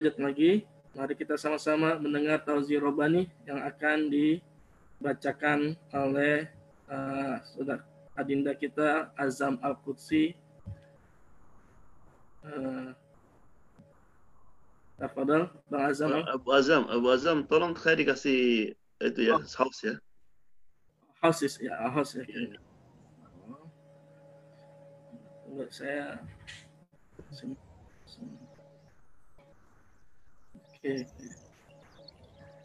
lanjut lagi. Mari kita sama-sama mendengar tauzi robani yang akan dibacakan oleh uh, saudara adinda kita Azam Al-Qudsi. Uh, Tafadhal, Bang Azam. Abu Azam, Abu Azam, tolong saya dikasih itu ya, oh. house ya. House ya, house ya. Yeah. Tunggu saya. Oke.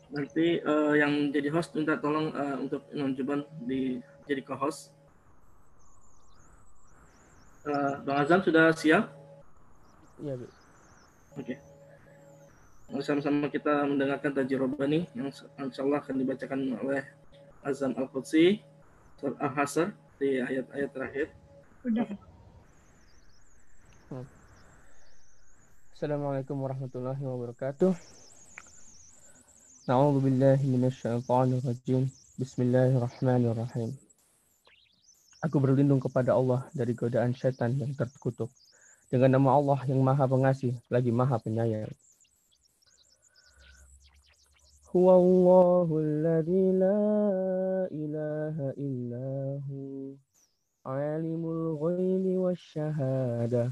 Nanti uh, yang jadi host minta tolong uh, untuk Imam Juban di jadi co-host. Uh, Bang Azam sudah siap? Iya, Bu. Oke. Okay. Sama-sama kita mendengarkan tajirobah nih yang insya Allah akan dibacakan oleh Azam Al-Qudsi Al-Hasr di ayat-ayat terakhir. Sudah. Assalamualaikum warahmatullahi wabarakatuh. Na'udzu billahi minasyaitonir rajim. Bismillahirrahmanirrahim. Aku berlindung kepada Allah dari godaan syaitan yang terkutuk. Dengan nama Allah yang Maha Pengasih lagi Maha Penyayang. Huwallahu alladzi la ilaha illahu alimul ghaibi wasyahadah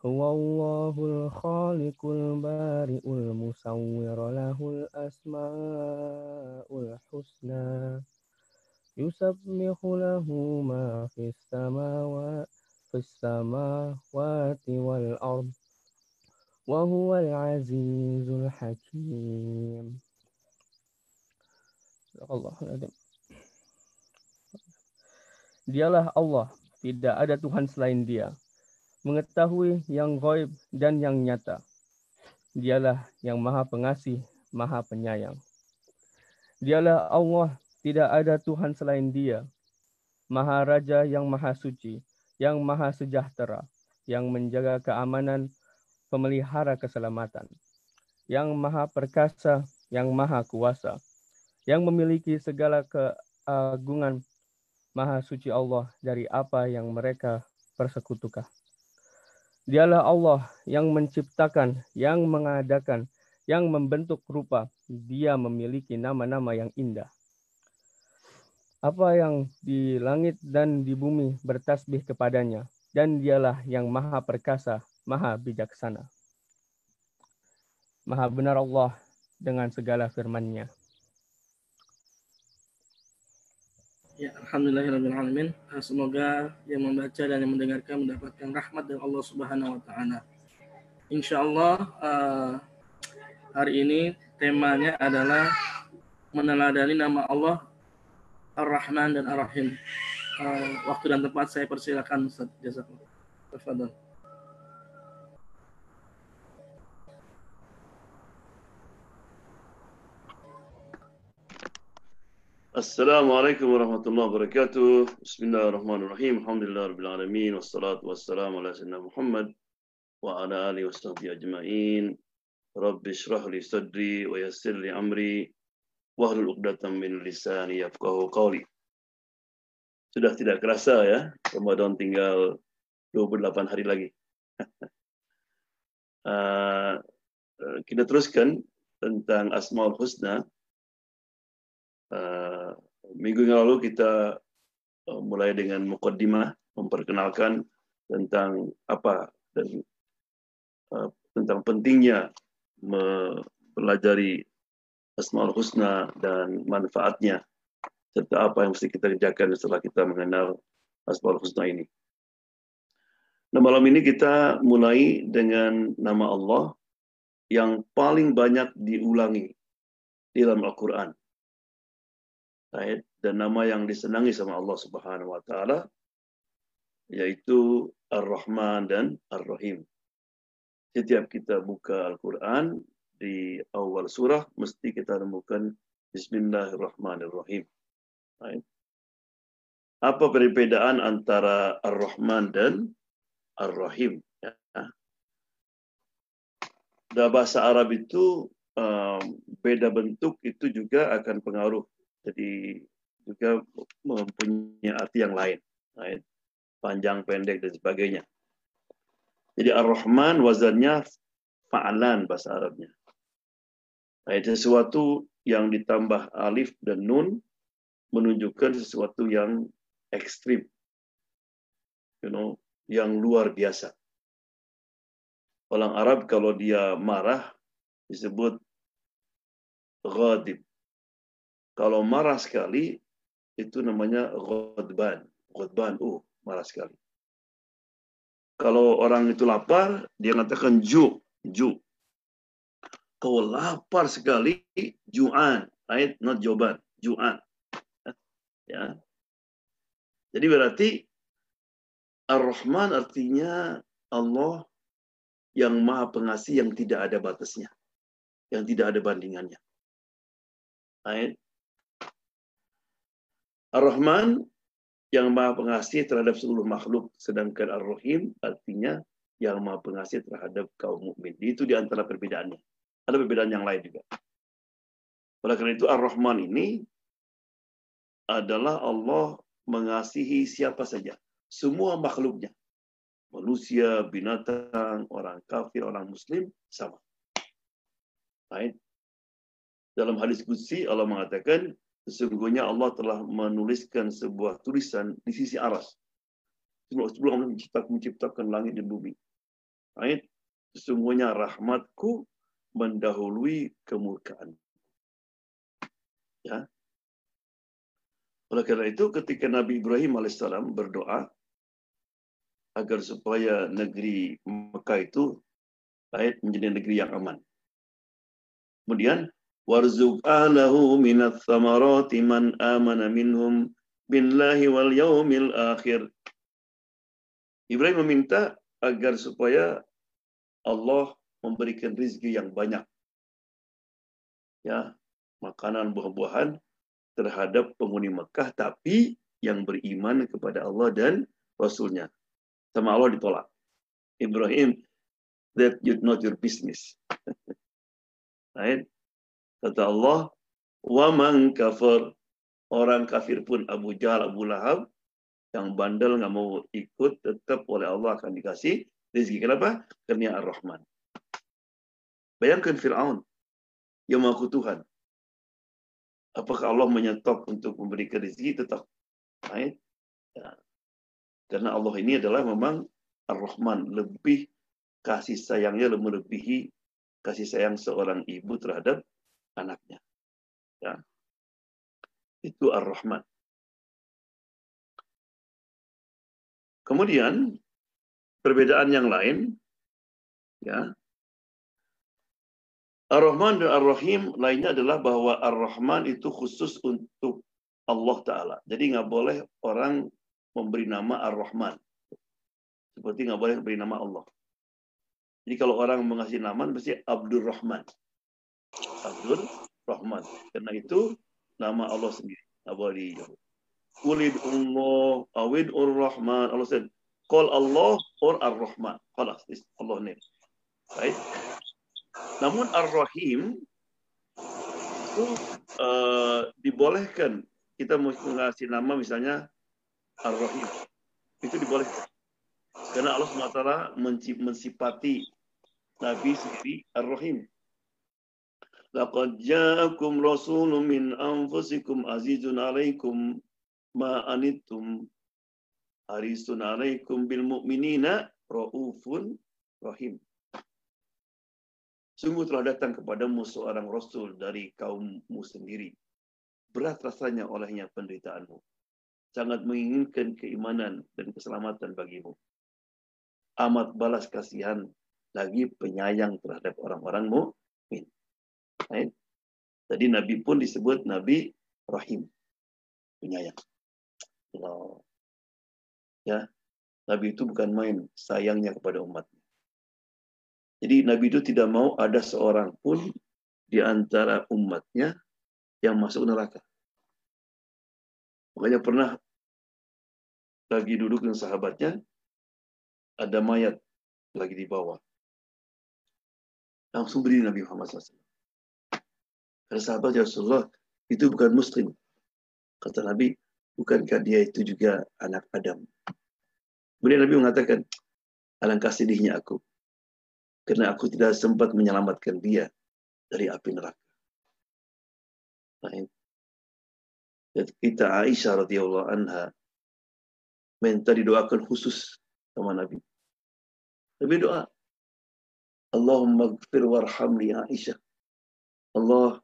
هو الله الخالق البارئ المصور له الأسماء الحسنى يسبح له ما في السماوات في السماوات والأرض وهو العزيز الحكيم. Allah Dialah Allah, tidak ada Tuhan selain Dia. Mengetahui yang gaib dan yang nyata. Dialah yang maha pengasih, maha penyayang. Dialah Allah, tidak ada Tuhan selain dia. Maha Raja yang maha suci, yang maha sejahtera, yang menjaga keamanan, pemelihara keselamatan. Yang maha perkasa, yang maha kuasa, yang memiliki segala keagungan, maha suci Allah dari apa yang mereka persekutukan. Dialah Allah yang menciptakan, yang mengadakan, yang membentuk rupa. Dia memiliki nama-nama yang indah. Apa yang di langit dan di bumi bertasbih kepadanya, dan dialah yang maha perkasa, maha bijaksana. Maha benar Allah dengan segala firman-Nya. Ya, alhamdulillahirrahmanirrahim. Eh, semoga yang membaca dan yang mendengarkan mendapatkan rahmat dari Allah Subhanahu wa taala. Insya Allah uh, hari ini temanya adalah meneladani nama Allah Ar-Rahman dan Ar-Rahim. Uh, waktu dan tempat saya persilakan Ustaz Jazakallah. السلام عليكم ورحمة الله وبركاته بسم الله الرحمن الرحيم الحمد لله رب العالمين والصلاة والسلام على سيدنا محمد وعلى آله وصحبه أجمعين رب اشرح لي صدري ويسر لي أمري واحلل عقدة من لساني يفقه قولي Sudah tidak kerasa ya, Ramadan tinggal 28 hari lagi. uh, kita teruskan tentang Asmaul Husna Uh, minggu yang lalu kita uh, mulai dengan mukaddimah memperkenalkan tentang apa dan uh, tentang pentingnya mempelajari Asmaul Husna dan manfaatnya serta apa yang mesti kita kerjakan setelah kita mengenal Asmaul Husna ini. Nah malam ini kita mulai dengan nama Allah yang paling banyak diulangi di dalam Al-Quran dan nama yang disenangi sama Allah Subhanahu wa taala yaitu Ar-Rahman dan Ar-Rahim. Setiap kita buka Al-Qur'an di awal surah mesti kita temukan Bismillahirrahmanirrahim. Right? Apa perbedaan antara Ar-Rahman dan Ar-Rahim? Ya. Dalam bahasa Arab itu um, beda bentuk itu juga akan pengaruh. Jadi juga mempunyai arti yang lain. Right? Panjang, pendek, dan sebagainya. Jadi Ar-Rahman wazannya fa'alan bahasa Arabnya. Right? Sesuatu yang ditambah alif dan nun menunjukkan sesuatu yang ekstrim, you know, yang luar biasa. Orang Arab kalau dia marah disebut ghadib. Kalau marah sekali itu namanya ghadban. Ghadban, oh marah sekali. Kalau orang itu lapar, dia mengatakan ju, ju. Kalau lapar sekali, ju'an. Right? Not joban, ju'an. Ya, jadi berarti Ar-Rahman artinya Allah yang maha pengasih yang tidak ada batasnya. Yang tidak ada bandingannya. Ar-Rahman yang maha pengasih terhadap seluruh makhluk. Sedangkan Ar-Rahim artinya yang maha pengasih terhadap kaum mukmin. Itu di antara perbedaannya. Ada perbedaan yang lain juga. Oleh karena itu Ar-Rahman ini adalah Allah mengasihi siapa saja, semua makhluknya. Manusia, binatang, orang kafir, orang muslim, sama. Right? Dalam hadis kudsi Allah mengatakan, sesungguhnya Allah telah menuliskan sebuah tulisan di sisi aras. Sebelum Allah menciptakan, menciptakan langit dan bumi. Right? Sesungguhnya rahmatku mendahului kemurkaan. Ya, oleh karena itu ketika Nabi Ibrahim alaihissalam berdoa agar supaya negeri Mekah itu baik menjadi negeri yang aman. Kemudian warzuq ahlahu minat thamarati man amana minhum billahi wal yaumil akhir. Ibrahim meminta agar supaya Allah memberikan rizki yang banyak. Ya, makanan buah-buahan terhadap penghuni Mekah, tapi yang beriman kepada Allah dan Rasulnya. Sama Allah ditolak. Ibrahim, that you not your business. right? Kata Allah, wa man kafir, orang kafir pun Abu Jahal, Abu Lahab, yang bandel nggak mau ikut, tetap oleh Allah akan dikasih rezeki. Kenapa? Karena Ar-Rahman. Bayangkan Fir'aun, yang mengaku Tuhan apakah Allah menyetop untuk memberikan rezeki tetap baik ya. karena Allah ini adalah memang Ar-Rahman lebih kasih sayangnya melebihi kasih sayang seorang ibu terhadap anaknya ya itu Ar-Rahman kemudian perbedaan yang lain ya Ar-Rahman dan Ar-Rahim lainnya adalah bahwa Ar-Rahman itu khusus untuk Allah Ta'ala. Jadi nggak boleh orang memberi nama Ar-Rahman. Seperti nggak boleh memberi nama Allah. Jadi kalau orang mengasih nama, mesti Abdul Rahman. Abdul Rahman. Karena itu nama Allah sendiri. Dijawab. Ulid Allah, awid Ar-Rahman. Allah said, call Allah or Ar-Rahman. Kalau Allah name. Right? Namun Ar-Rahim itu uh, dibolehkan kita mengasih nama misalnya Ar-Rahim. Itu dibolehkan. Karena Allah SWT mensifati Nabi sendiri Ar-Rahim. Laqad ja'akum rasulun min anfusikum azizun alaikum ma anittum harisun alaikum bil mu'minina raufun rahim. Sungguh telah datang kepadamu seorang Rasul dari kaummu sendiri. Berat rasanya olehnya penderitaanmu. Sangat menginginkan keimanan dan keselamatan bagimu. Amat balas kasihan lagi penyayang terhadap orang-orang Right? Tadi Nabi pun disebut Nabi Rahim. Penyayang. Ya, Nabi itu bukan main sayangnya kepada umatnya. Jadi Nabi itu tidak mau ada seorang pun di antara umatnya yang masuk neraka. Makanya pernah lagi duduk dengan sahabatnya, ada mayat lagi di bawah. Langsung berdiri Nabi Muhammad SAW. Kata sahabat ya Rasulullah, itu bukan muslim. Kata Nabi, bukankah dia itu juga anak Adam? Kemudian Nabi mengatakan, alangkah sedihnya aku. Karena aku tidak sempat menyelamatkan dia dari api neraka. Nah, kita Aisyah radhiyallahu anha minta didoakan khusus sama Nabi. Nabi doa, Allahumma gfir warham li Aisyah. Allah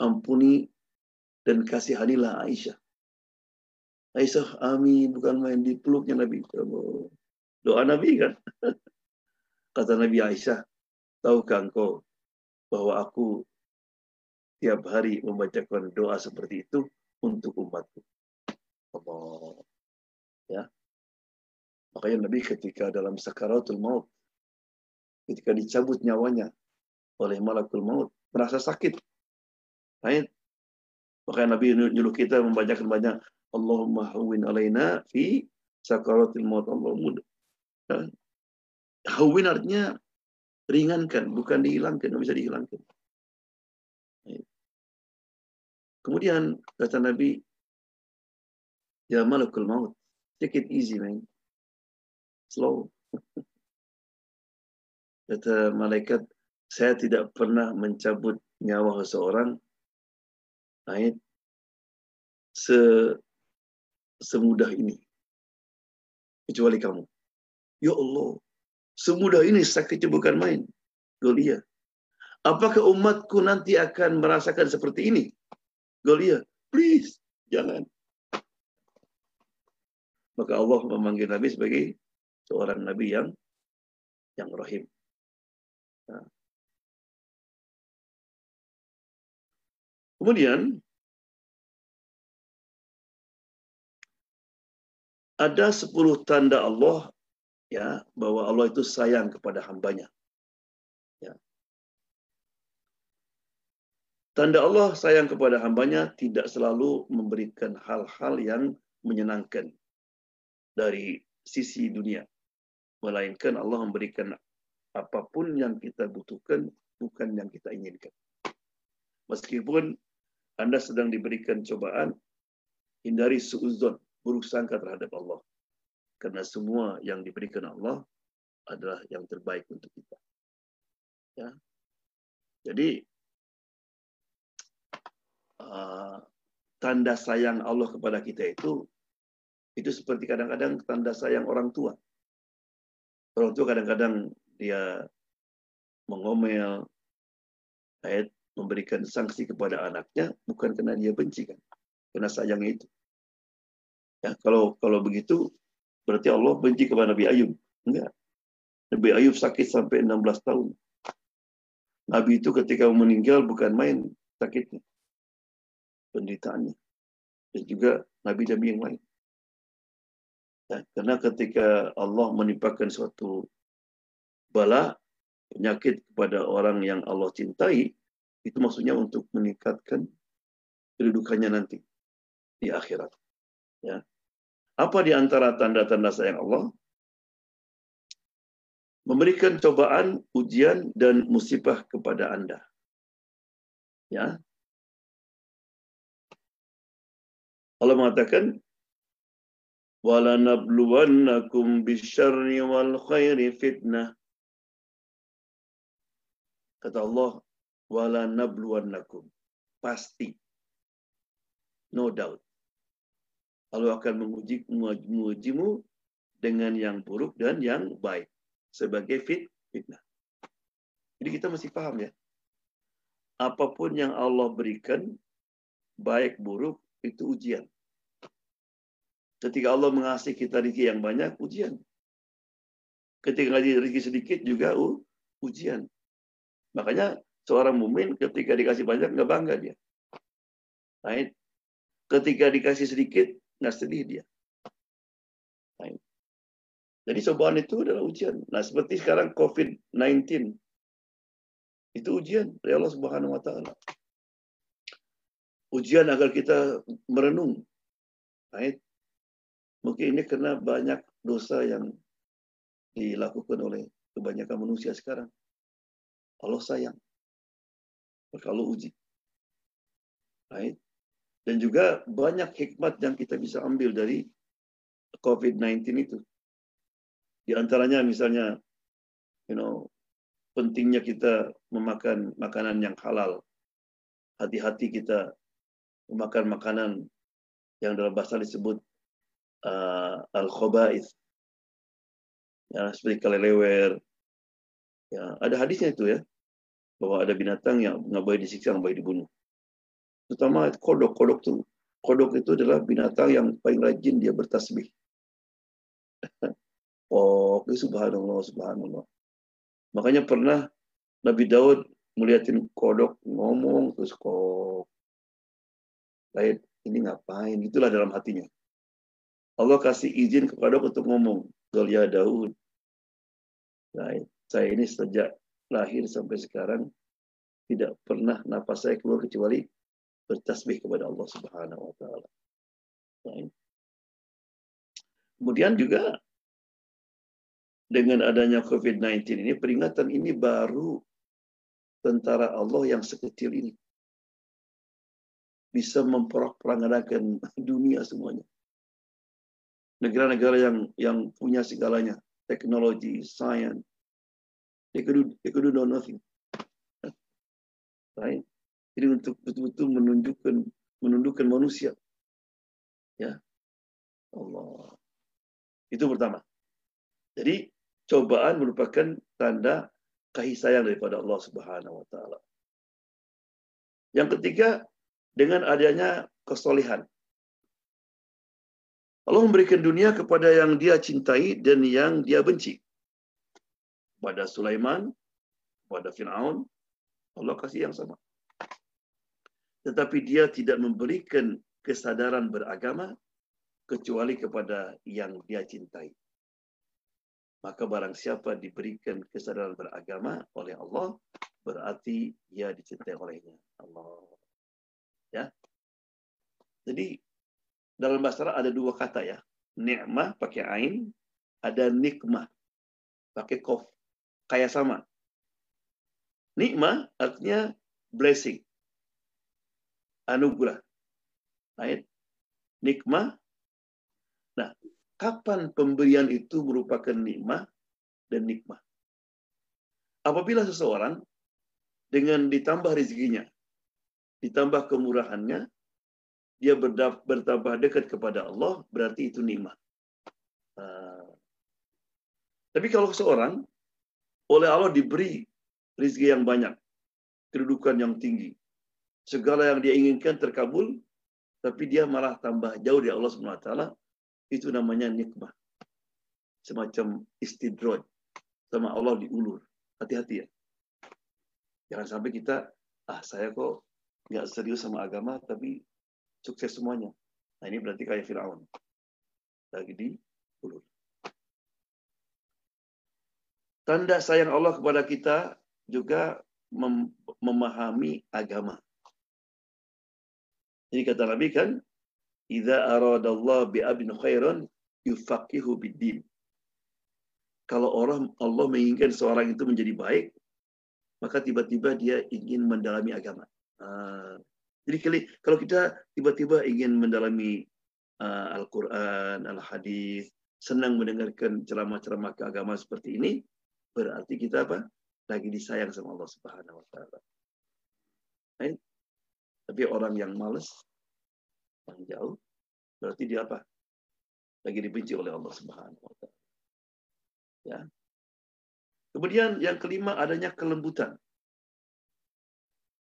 ampuni dan kasihanilah Aisyah. Aisyah amin bukan main di peluknya Nabi. Doa Nabi kan. Kata Nabi Aisyah, tahukah engkau bahwa aku tiap hari membacakan doa seperti itu untuk umatku. Ya. Makanya Nabi ketika dalam sakaratul maut, ketika dicabut nyawanya oleh malakul maut, merasa sakit. Right? Makanya Nabi nyuruh kita membacakan banyak Allahumma hawin alaina fi sakaratul maut. Allah mudah. Ya. Hawin artinya ringankan, bukan dihilangkan, tidak bisa dihilangkan. Kemudian kata Nabi, Ya malakul maut, take it easy man. Slow. Kata malaikat, saya tidak pernah mencabut nyawa seseorang ayat se semudah ini. Kecuali kamu. Ya Allah, semudah ini sakitnya bukan main. Golia. Apakah umatku nanti akan merasakan seperti ini? Golia, please, jangan. Maka Allah memanggil Nabi sebagai seorang Nabi yang yang rahim. Nah. Kemudian ada sepuluh tanda Allah ya bahwa Allah itu sayang kepada hambanya. Ya. Tanda Allah sayang kepada hambanya tidak selalu memberikan hal-hal yang menyenangkan dari sisi dunia. Melainkan Allah memberikan apa pun yang kita butuhkan, bukan yang kita inginkan. Meskipun Anda sedang diberikan cobaan, hindari suuzon, buruk sangka terhadap Allah. Karena semua yang diberikan Allah adalah yang terbaik untuk kita. Ya. Jadi uh, tanda sayang Allah kepada kita itu itu seperti kadang-kadang tanda sayang orang tua. Orang tua kadang-kadang dia mengomel, ayat memberikan sanksi kepada anaknya bukan karena dia benci kan, karena sayangnya itu. Ya, kalau kalau begitu berarti Allah benci kepada Nabi Ayub. Enggak. Nabi Ayub sakit sampai 16 tahun. Nabi itu ketika meninggal bukan main sakitnya. Penderitaannya. Dan juga Nabi-Nabi yang lain. Ya, karena ketika Allah menimpakan suatu bala, penyakit kepada orang yang Allah cintai, itu maksudnya untuk meningkatkan kedudukannya nanti di akhirat. Ya. Apa di antara tanda-tanda sayang Allah? Memberikan cobaan, ujian, dan musibah kepada Anda. Ya. Allah mengatakan, وَلَنَبْلُوَنَّكُمْ بِالشَّرِّ وَالْخَيْرِ فِتْنَةً Kata Allah, wala nabluwannakum. Pasti. No doubt. Allah akan menguji mengujimu dengan yang buruk dan yang baik sebagai fit fitnah. Jadi kita mesti paham ya. Apa pun yang Allah berikan baik buruk itu ujian. Ketika Allah mengasih kita rezeki yang banyak, ujian. Ketika rezeki sedikit juga ujian. Makanya seorang mumin ketika dikasih banyak nggak bangga dia. Right? Ketika dikasih sedikit nggak sedih dia. Right? Jadi cobaan itu adalah ujian. Nah seperti sekarang COVID-19 itu ujian dari Allah Subhanahu Wa Taala. ujian agar kita merenung. Right? Mungkin ini karena banyak dosa yang dilakukan oleh kebanyakan manusia sekarang. Allah sayang. Allah uji. Right? Dan juga banyak hikmat yang kita bisa ambil dari COVID-19 itu. Di antaranya misalnya, you know, pentingnya kita memakan makanan yang halal. Hati-hati kita memakan makanan yang dalam bahasa disebut uh, al-khaba'ith. Ya, seperti kalelewer. Ya, ada hadisnya itu ya. Bahwa ada binatang yang nggak boleh disiksa, nggak boleh dibunuh. Terutama kodok. Kodok itu kodok itu adalah binatang yang paling rajin dia bertasbih. oh, subhanallah, subhanallah. Makanya pernah Nabi Daud melihatin kodok ngomong terus kok lain ini ngapain itulah dalam hatinya Allah kasih izin kepada untuk ngomong Qul ya Daud nah, saya ini sejak lahir sampai sekarang tidak pernah napas saya keluar kecuali bertasbih kepada Allah Subhanahu wa taala. Kemudian juga dengan adanya COVID-19 ini, peringatan ini baru tentara Allah yang sekecil ini bisa memperangadakan dunia semuanya. Negara-negara yang yang punya segalanya, teknologi, sains, they could do, they could do nothing. Right? Jadi untuk betul-betul menunjukkan menundukkan manusia. Ya. Allah. Itu pertama. Jadi cobaan merupakan tanda kasih sayang daripada Allah Subhanahu wa taala. Yang ketiga, dengan adanya kesolehan. Allah memberikan dunia kepada yang dia cintai dan yang dia benci. Pada Sulaiman, pada Fir'aun, Allah kasih yang sama. Tetapi dia tidak memberikan kesadaran beragama kecuali kepada yang dia cintai. Maka barang siapa diberikan kesadaran beragama oleh Allah, berarti ia dicintai olehnya. Allah. Ya. Jadi dalam bahasa Arab ada dua kata ya. Ni'mah pakai ain, ada nikmah pakai kof. Kayak sama. Nikmah artinya blessing. Anugerah. Right? Nikmah. Nah, kapan pemberian itu merupakan nikmah dan nikmah. Apabila seseorang dengan ditambah rezekinya, ditambah kemurahannya, dia bertambah dekat kepada Allah, berarti itu nikmah. Uh, tapi kalau seseorang oleh Allah diberi rezeki yang banyak, kedudukan yang tinggi, segala yang dia inginkan terkabul, tapi dia malah tambah jauh dari Allah SWT, itu namanya nikmah. Semacam istidroj. Sama Allah diulur. Hati-hati ya. Jangan sampai kita, ah saya kok nggak serius sama agama, tapi sukses semuanya. Nah ini berarti kayak Fir'aun. Lagi diulur. Tanda sayang Allah kepada kita juga mem memahami agama. Jadi kata Nabi kan, Idza aradallahu bi abin khairan yufaqihu biddin. Kalau orang Allah menginginkan seorang itu menjadi baik, maka tiba-tiba dia ingin mendalami agama. Uh, jadi kalau kita tiba-tiba ingin mendalami uh, Al-Quran, Al-Hadis, senang mendengarkan ceramah-ceramah keagama seperti ini, berarti kita apa? Lagi disayang sama Allah Subhanahu wa taala. Tapi orang yang malas, yang jauh, berarti dia apa? Lagi dibenci oleh Allah Subhanahu wa taala. Ya. Kemudian yang kelima adanya kelembutan.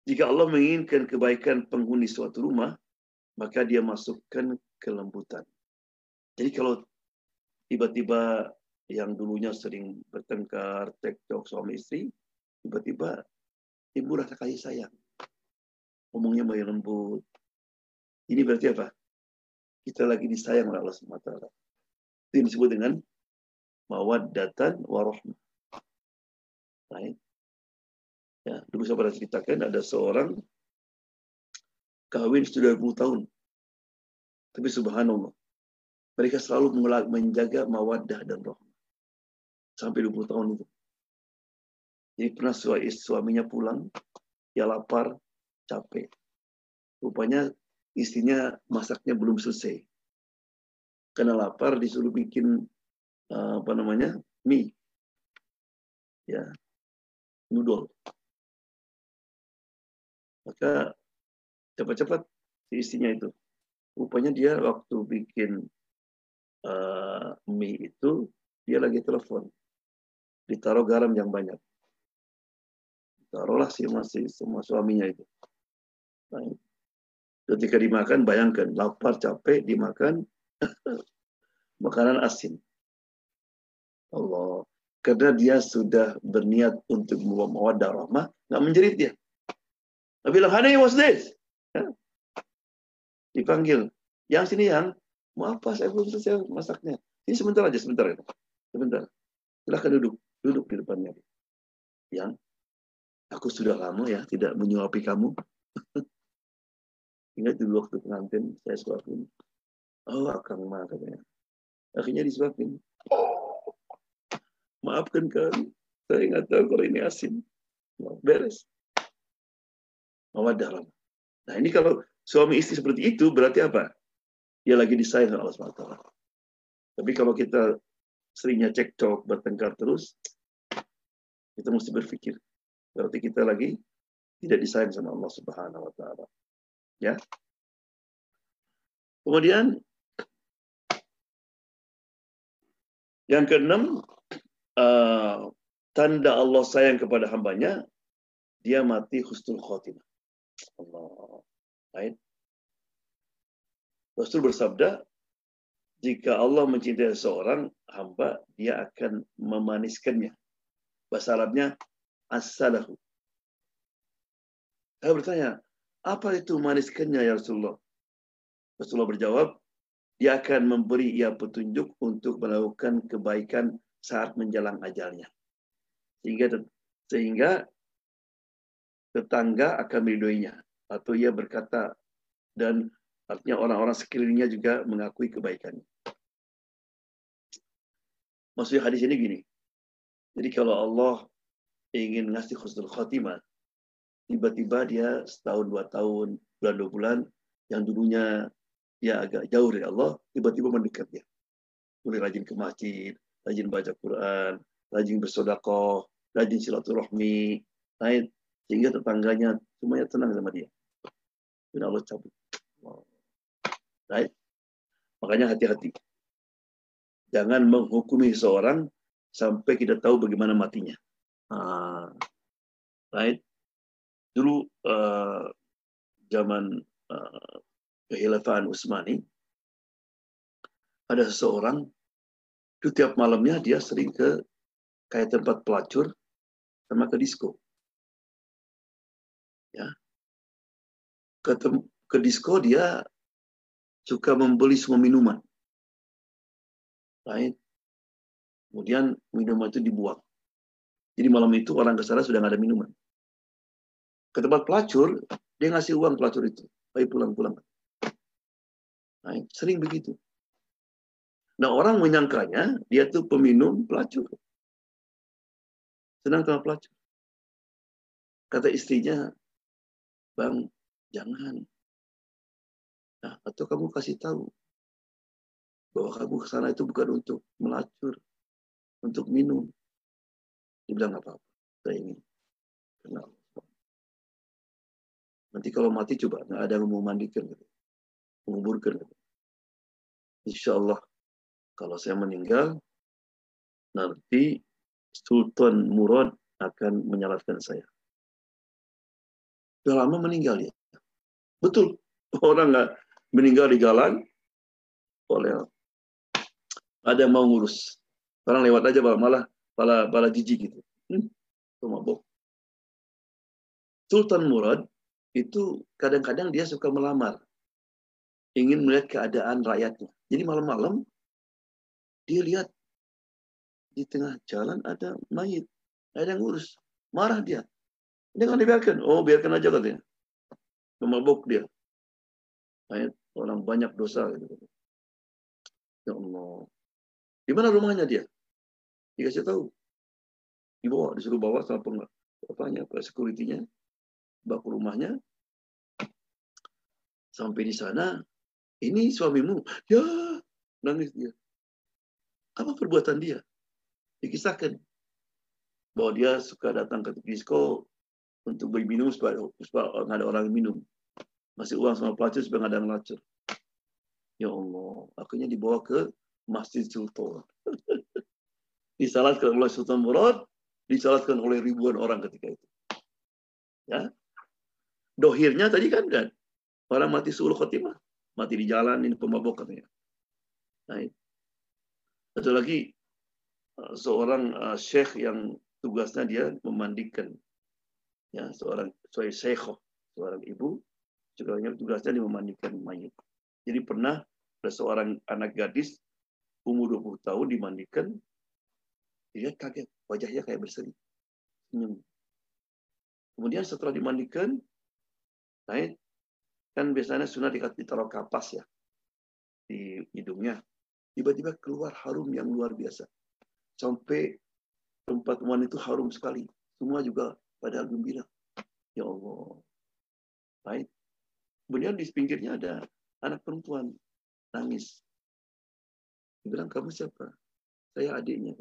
Jika Allah menginginkan kebaikan penghuni suatu rumah, maka dia masukkan kelembutan. Jadi kalau tiba-tiba yang dulunya sering bertengkar, tektok suami istri, tiba-tiba timbul rasa kasih sayang. Ngomongnya mau lembut, ini berarti apa? Kita lagi disayang oleh Allah SWT. Itu yang disebut dengan mawaddatan warohmah. Right? Ya, dulu saya pernah ceritakan ada seorang kawin sudah 20 tahun. Tapi subhanallah, mereka selalu menjaga mawaddah dan rahmah. Sampai 20 tahun itu. Jadi pernah suaminya pulang, ya lapar, capek. Rupanya istrinya masaknya belum selesai. Karena lapar disuruh bikin eh, apa namanya mie, ya noodle. Maka cepat-cepat si istrinya itu. Rupanya dia waktu bikin uh, mie itu dia lagi telepon. Ditaruh garam yang banyak. Taruhlah si masih semua suaminya itu. Nah, ketika dimakan, bayangkan lapar, capek, dimakan makanan asin. Allah. Karena dia sudah berniat untuk mawadah rahmah, nggak menjerit dia. Tapi bilang, honey, what's this? Dipanggil. Yang sini yang, mau apa? Saya belum selesai masaknya. Ini sebentar aja, sebentar. Sebentar. Silahkan duduk. Duduk di depannya. Yang, aku sudah lama ya tidak menyuapi kamu. Ingat dulu waktu pengantin saya suapin. Oh, akang mah katanya. Akhirnya disuapin. Maafkan kami. Saya nggak tahu kalau ini asin. Beres. Mawadah Nah ini kalau suami istri seperti itu berarti apa? Dia lagi disayang oleh Allah SWT. Tapi kalau kita seringnya cekcok, bertengkar terus, kita mesti berpikir. Berarti kita lagi tidak disayang sama Allah Subhanahu wa taala. Ya. Kemudian yang keenam uh, tanda Allah sayang kepada hambanya dia mati husnul khotimah. Allah. Baik. Rasul bersabda, jika Allah mencintai seorang hamba, dia akan memaniskannya. Bahasa Arabnya, as-salahu. Saya bertanya, apa itu maniskannya ya Rasulullah? Rasulullah berjawab, dia akan memberi ia petunjuk untuk melakukan kebaikan saat menjelang ajalnya. Sehingga sehingga tetangga akan meridhoinya atau ia berkata dan artinya orang-orang sekelilingnya juga mengakui kebaikannya. Maksudnya hadis ini gini. Jadi kalau Allah ingin ngasih khusnul khatimah, tiba-tiba dia setahun dua tahun, bulan dua bulan, yang dulunya ya agak jauh dari Allah, tiba-tiba mendekat dia. Mulai rajin ke masjid, rajin baca Quran, rajin bersodakoh, rajin silaturahmi, naik sehingga tetangganya semuanya tenang sama dia. Dan Allah cabut. Right? Makanya hati-hati. Jangan menghukumi seorang sampai kita tahu bagaimana matinya. Ah, right? Dulu uh, zaman uh, kehilafan Utsmani ada seseorang itu tiap malamnya dia sering ke kayak tempat pelacur sama ke disco ya ke, ke disco dia suka membeli semua minuman right? Kemudian minuman itu dibuang. Jadi malam itu orang ke sana sudah nggak ada minuman. Ke tempat pelacur dia ngasih uang pelacur itu. Ayo pulang-pulang nah, sering begitu. Nah orang menyangkanya dia tuh peminum pelacur. Senang sama pelacur. Kata istrinya Bang, jangan. Nah, atau kamu kasih tahu bahwa kamu ke sana itu bukan untuk melacur, untuk minum. Dia bilang apa-apa. Saya ingin kenal. Nanti kalau mati coba nggak ada yang mau mandikan, gitu. menguburkan. Gitu. Insya Allah kalau saya meninggal nanti Sultan Murad akan menyalatkan saya. Sudah lama meninggal dia. Betul. Orang nggak meninggal di jalan, oleh ada yang mau ngurus. Orang lewat aja malah malah malah jijik gitu. Hmm, mabuk. Sultan Murad itu kadang-kadang dia suka melamar. Ingin melihat keadaan rakyatnya. Jadi malam-malam dia lihat di tengah jalan ada mayit. Ada yang ngurus. Marah dia. Jangan dibiarkan. Oh, biarkan aja katanya. Memabuk dia. Ayat orang banyak dosa. Gitu. Ya Allah. Di mana rumahnya dia? Dikasih tahu. Dibawa, disuruh bawa sama peng, apanya, ke security-nya. Bawa ke rumahnya. Sampai di sana, ini suamimu. Ya, nangis dia. Apa perbuatan dia? Dikisahkan bahwa dia suka datang ke disco untuk beli minum supaya, supaya nggak ada orang minum. Masih uang sama pelacur supaya nggak ada yang ngelacur. Ya Allah, akhirnya dibawa ke Masjid Sultan. disalatkan oleh Sultan Murad, disalatkan oleh ribuan orang ketika itu. Ya. Dohirnya tadi kan kan orang mati suruh khotimah, mati di jalan ini pemabok katanya. Nah, satu lagi uh, seorang uh, syekh yang tugasnya dia memandikan ya seorang seorang syekh seorang ibu juga tugasnya dia memandikan mayat. Jadi pernah ada seorang anak gadis umur 20 tahun dimandikan dia kaget, wajahnya kayak berseri. Senyum. Kemudian setelah dimandikan, naik, kan biasanya sunnah ditaruh kapas ya di hidungnya. Tiba-tiba keluar harum yang luar biasa. Sampai tempat teman itu harum sekali. Semua juga pada gembira. Ya Allah. Baik. Kemudian di pinggirnya ada anak perempuan nangis. Dia bilang, kamu siapa? Saya adiknya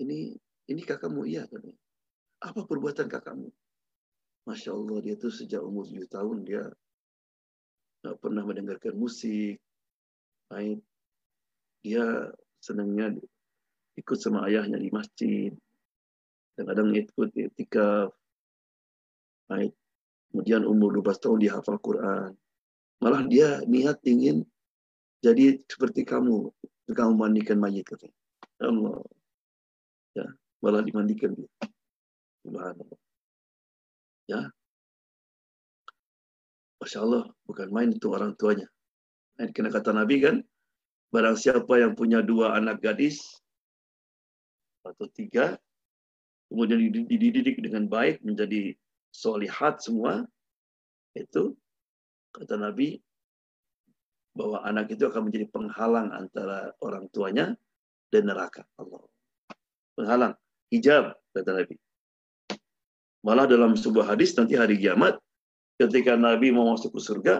ini ini kakakmu iya katanya. Apa perbuatan kakakmu? Masya Allah dia tuh sejak umur 7 tahun dia nggak pernah mendengarkan musik, main. Dia senangnya ikut sama ayahnya di masjid. Kadang-kadang ikut etika. Baik. Kemudian umur 12 tahun dia hafal Quran. Malah dia niat ingin jadi seperti kamu. Kamu mandikan mayit katanya. Allah ya malah dimandikan dia. Subhanallah. Ya. Masya Allah, bukan main itu orang tuanya. Nah, kena kata Nabi kan, barang siapa yang punya dua anak gadis, atau tiga, kemudian dididik dengan baik, menjadi solihat semua, itu, kata Nabi, bahwa anak itu akan menjadi penghalang antara orang tuanya dan neraka. Allah penghalang, hijab, kata Nabi. Malah dalam sebuah hadis nanti hari kiamat, ketika Nabi mau masuk ke surga,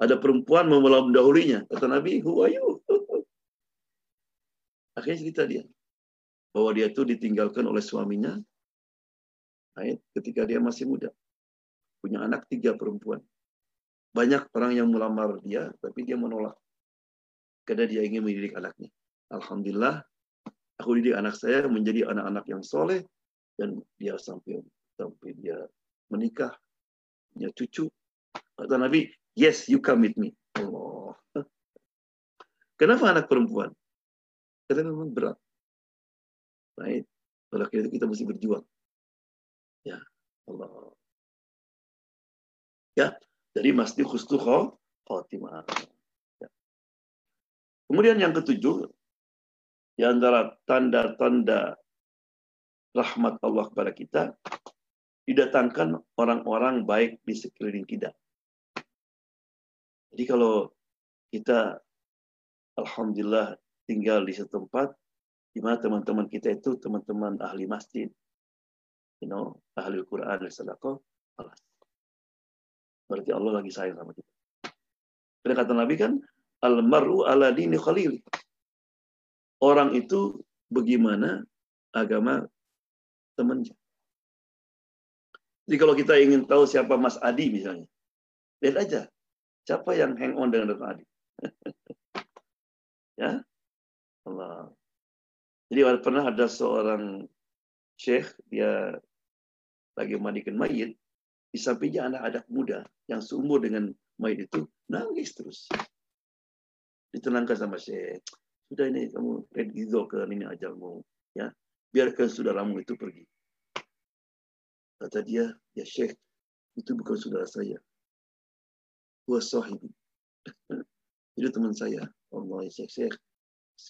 ada perempuan mendahulunya. Kata Nabi, who are you? Akhirnya cerita dia. Bahwa dia itu ditinggalkan oleh suaminya ketika dia masih muda. Punya anak tiga perempuan. Banyak orang yang melamar dia, tapi dia menolak. Karena dia ingin mendidik anaknya. Alhamdulillah, Aku didik anak saya menjadi anak-anak yang soleh dan dia sampai sampai dia menikah, punya cucu. Kata Nabi, yes, you come with me. Allah. Kenapa anak perempuan? Karena memang berat. Oleh karena itu kita mesti berjuang. Ya, Allah. Ya, jadi mesti khusnu khotimah. Ya. Kemudian yang ketujuh, di antara tanda-tanda rahmat Allah kepada kita, didatangkan orang-orang baik di sekeliling kita. Jadi kalau kita Alhamdulillah tinggal di setempat di mana teman-teman kita itu teman-teman ahli masjid, you know, ahli Quran dan sedekah, berarti Allah lagi sayang sama kita. Kata Nabi kan, al-mar'u ala dini khalili orang itu bagaimana agama temannya. Jadi kalau kita ingin tahu siapa Mas Adi misalnya, lihat aja siapa yang hang on dengan Mas Adi. ya, Allah. Jadi pernah ada seorang syekh dia lagi mandikan mayit, di sampingnya anak-anak muda yang seumur dengan mayit itu nangis terus. Ditenangkan sama syekh sudah ini kamu redgizo ke ini ajalmu ya? Biarkan saudaramu itu pergi. Kata dia ya syekh itu bukan saudara saya. Gua sahibi. Itu teman saya. Allah ya syekh syekh.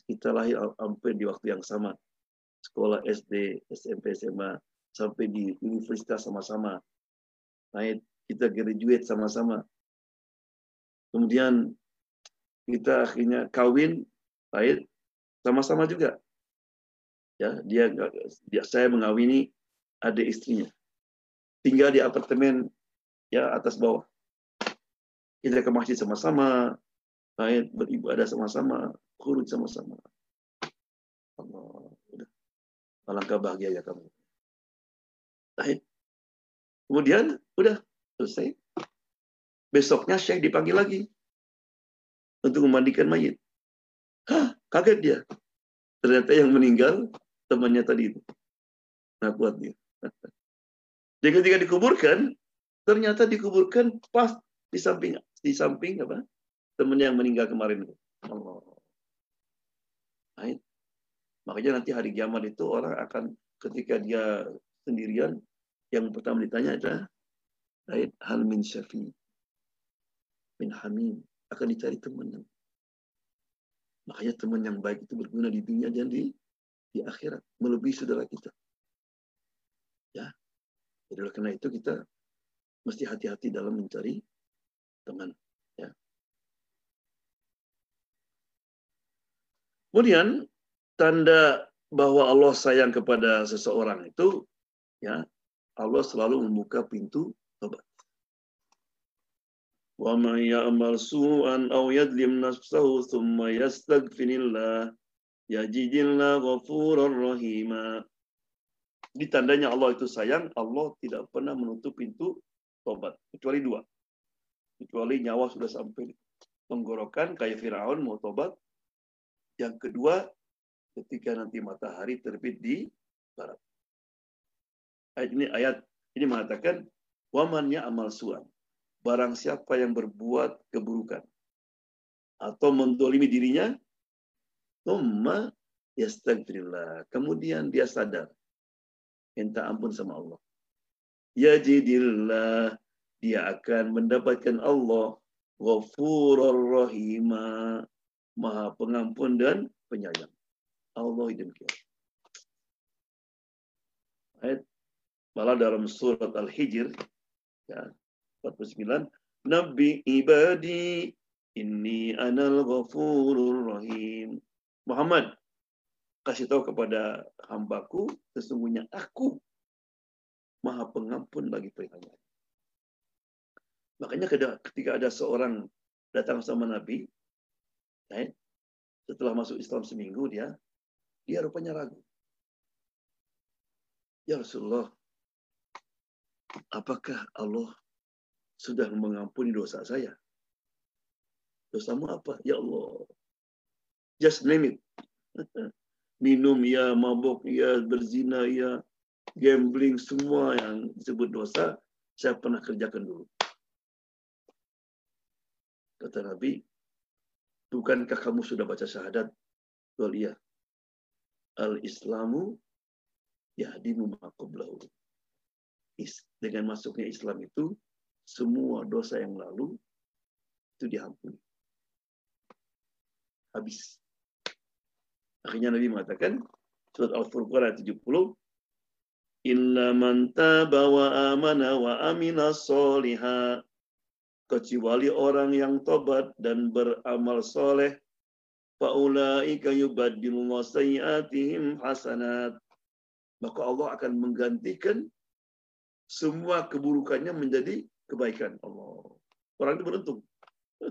Kita lahir hampir di waktu yang sama. Sekolah SD SMP SMA sampai di universitas sama-sama. Naik kita graduate sama-sama. Kemudian kita akhirnya kawin, baik, sama-sama juga. Ya, dia, dia saya mengawini adik istrinya. Tinggal di apartemen ya atas bawah. Kita ke masjid sama-sama, baik beribadah sama-sama, kurut sama-sama. Udah. Alangkah bahagia ya kamu. Baik. Kemudian udah selesai. Besoknya Syekh dipanggil lagi untuk memandikan mayit. Hah, kaget dia. Ternyata yang meninggal temannya tadi itu. Nah kuat dia. Jadi ketika dikuburkan, ternyata dikuburkan pas di samping di samping apa teman yang meninggal kemarin itu. Allah. Nah, makanya nanti hari kiamat itu orang akan ketika dia sendirian yang pertama ditanya adalah hal min syafi min hamim akan dicari teman yang makanya teman yang baik itu berguna di dunia dan di di akhirat. Melebihi saudara kita. Ya. Jadi karena itu kita mesti hati-hati dalam mencari teman. Kemudian tanda bahwa Allah sayang kepada seseorang itu ya Allah selalu membuka pintu tobat. Wa may ya'mal su'an aw yadlim nafsahu thumma yastaghfirillah yajidillah ghafurur rahima. Di tandanya Allah itu sayang, Allah tidak pernah menutup pintu tobat kecuali dua. Kecuali nyawa sudah sampai tenggorokan kayak Firaun mau tobat, yang kedua, ketika nanti matahari terbit di barat. Ayat ini ayat ini mengatakan wamannya amal suan. Barang siapa yang berbuat keburukan atau mendolimi dirinya, Tumma yastagfirullah. Kemudian dia sadar. Minta ampun sama Allah. Yajidillah. Dia akan mendapatkan Allah. Ghafurur rahimah Maha Pengampun dan Penyayang. Allah demikian. Ayat malah dalam surat Al-Hijr ya 49 Nabi ibadi inni anal ghafurur rahim. Muhammad kasih tahu kepada hambaku sesungguhnya aku maha pengampun bagi penyayang. Makanya ketika ada seorang datang sama Nabi, Right? Setelah masuk Islam seminggu dia dia rupanya ragu. Ya Rasulullah, apakah Allah sudah mengampuni dosa saya? Dosamu apa? Ya Allah. Just name it. Minum ya, mabuk ya, berzina ya, gambling semua yang disebut dosa, saya pernah kerjakan dulu. Kata Nabi, Bukankah kamu sudah baca syahadat? Tuh iya. Al-Islamu yahdimu maqablahu. Dengan masuknya Islam itu, semua dosa yang lalu itu diampuni. Habis. Akhirnya Nabi mengatakan, surat Al-Furqan ayat 70, Illa man taba wa amana wa amina soliha kecuali orang yang tobat dan beramal soleh faulaika yubaddilullahu sayyiatihim hasanat maka Allah akan menggantikan semua keburukannya menjadi kebaikan Allah orang itu beruntung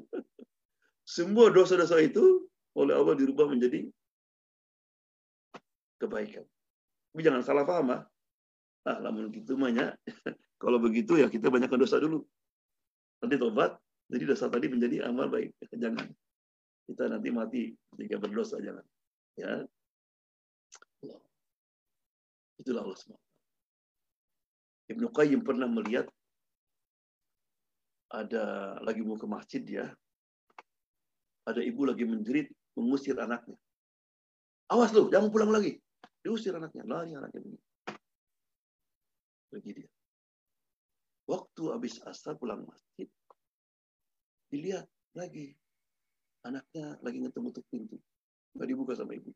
semua dosa-dosa itu oleh Allah dirubah menjadi kebaikan tapi jangan salah paham ah, ah namun gitu banyak kalau begitu ya kita banyakkan dosa dulu nanti tobat, jadi dosa tadi menjadi amal baik. Jangan. Kita nanti mati jika berdosa, jangan. Ya. Itulah Allah SWT. Ibnu Qayyim pernah melihat ada lagi mau ke masjid dia, ada ibu lagi menjerit mengusir anaknya. Awas lu, jangan pulang lagi. Diusir anaknya, lari anaknya begini. Pergi dia. Waktu habis asar pulang masjid, dilihat lagi anaknya lagi ngetuk-ngetuk pintu. Nggak dibuka sama ibu.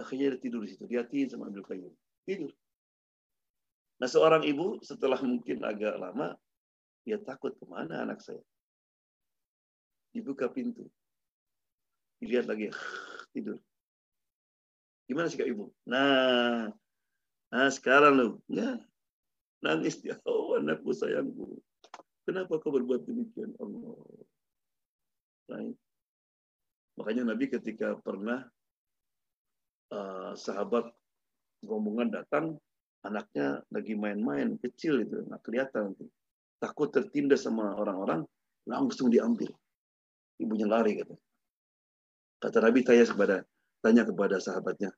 Akhirnya dia tidur di situ. Dihatiin sama ambil kayu. Tidur. Nah seorang ibu setelah mungkin agak lama, dia takut ke mana anak saya. Dibuka pintu. Dilihat lagi, tidur. Gimana sikap ibu? Nah, nah sekarang lo, ya, nangis dia. Oh anakku sayangku. Kenapa kau berbuat demikian? Allah. Right. Makanya Nabi ketika pernah uh, sahabat rombongan datang, anaknya lagi main-main kecil itu, nggak kelihatan nanti. Takut tertindas sama orang-orang, langsung diambil. Ibunya lari kata. Kata Nabi tanya kepada tanya kepada sahabatnya,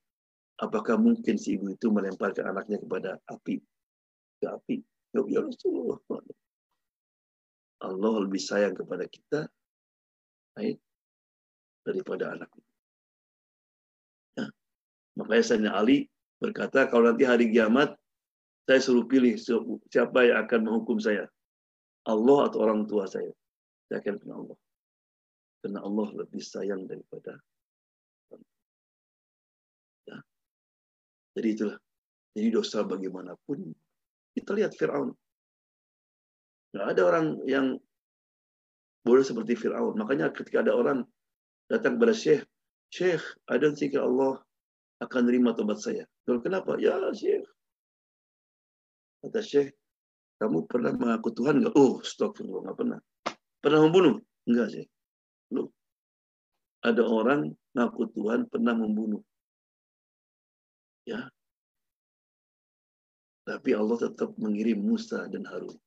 apakah mungkin si ibu itu melemparkan anaknya kepada api? Ke api. Ya Rasulullah. Allah lebih sayang kepada kita baik daripada anak. Ya. Makanya Sayyidina Ali berkata, kalau nanti hari kiamat, saya suruh pilih siapa yang akan menghukum saya. Allah atau orang tua saya. Saya akan pilih Allah. Karena Allah lebih sayang daripada ya. Jadi itulah. Jadi dosa bagaimanapun. Kita lihat Fir'aun. Nggak ada orang yang boleh seperti Fir'aun. Makanya ketika ada orang datang kepada Syekh, Syekh, don't think Allah akan terima tobat saya. Lalu kenapa? Ya Syekh. Kata Syekh, kamu pernah mengaku Tuhan nggak? Oh, astagfirullah, nggak pernah. Pernah membunuh? Enggak sih. Lu, ada orang ngaku Tuhan pernah membunuh. Ya. Tapi Allah tetap mengirim Musa dan Harun.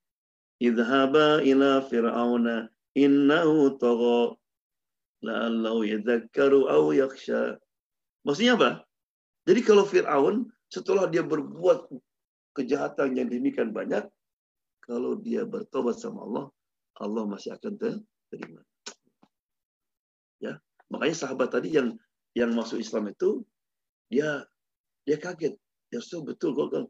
Idhaba ila fir'auna innahu tagha la'allahu yadzakkaru aw yakhsha. Maksudnya apa? Jadi kalau Firaun setelah dia berbuat kejahatan yang demikian banyak, kalau dia bertobat sama Allah, Allah masih akan terima. Ya, makanya sahabat tadi yang yang masuk Islam itu dia dia kaget. Ya so betul kok kan.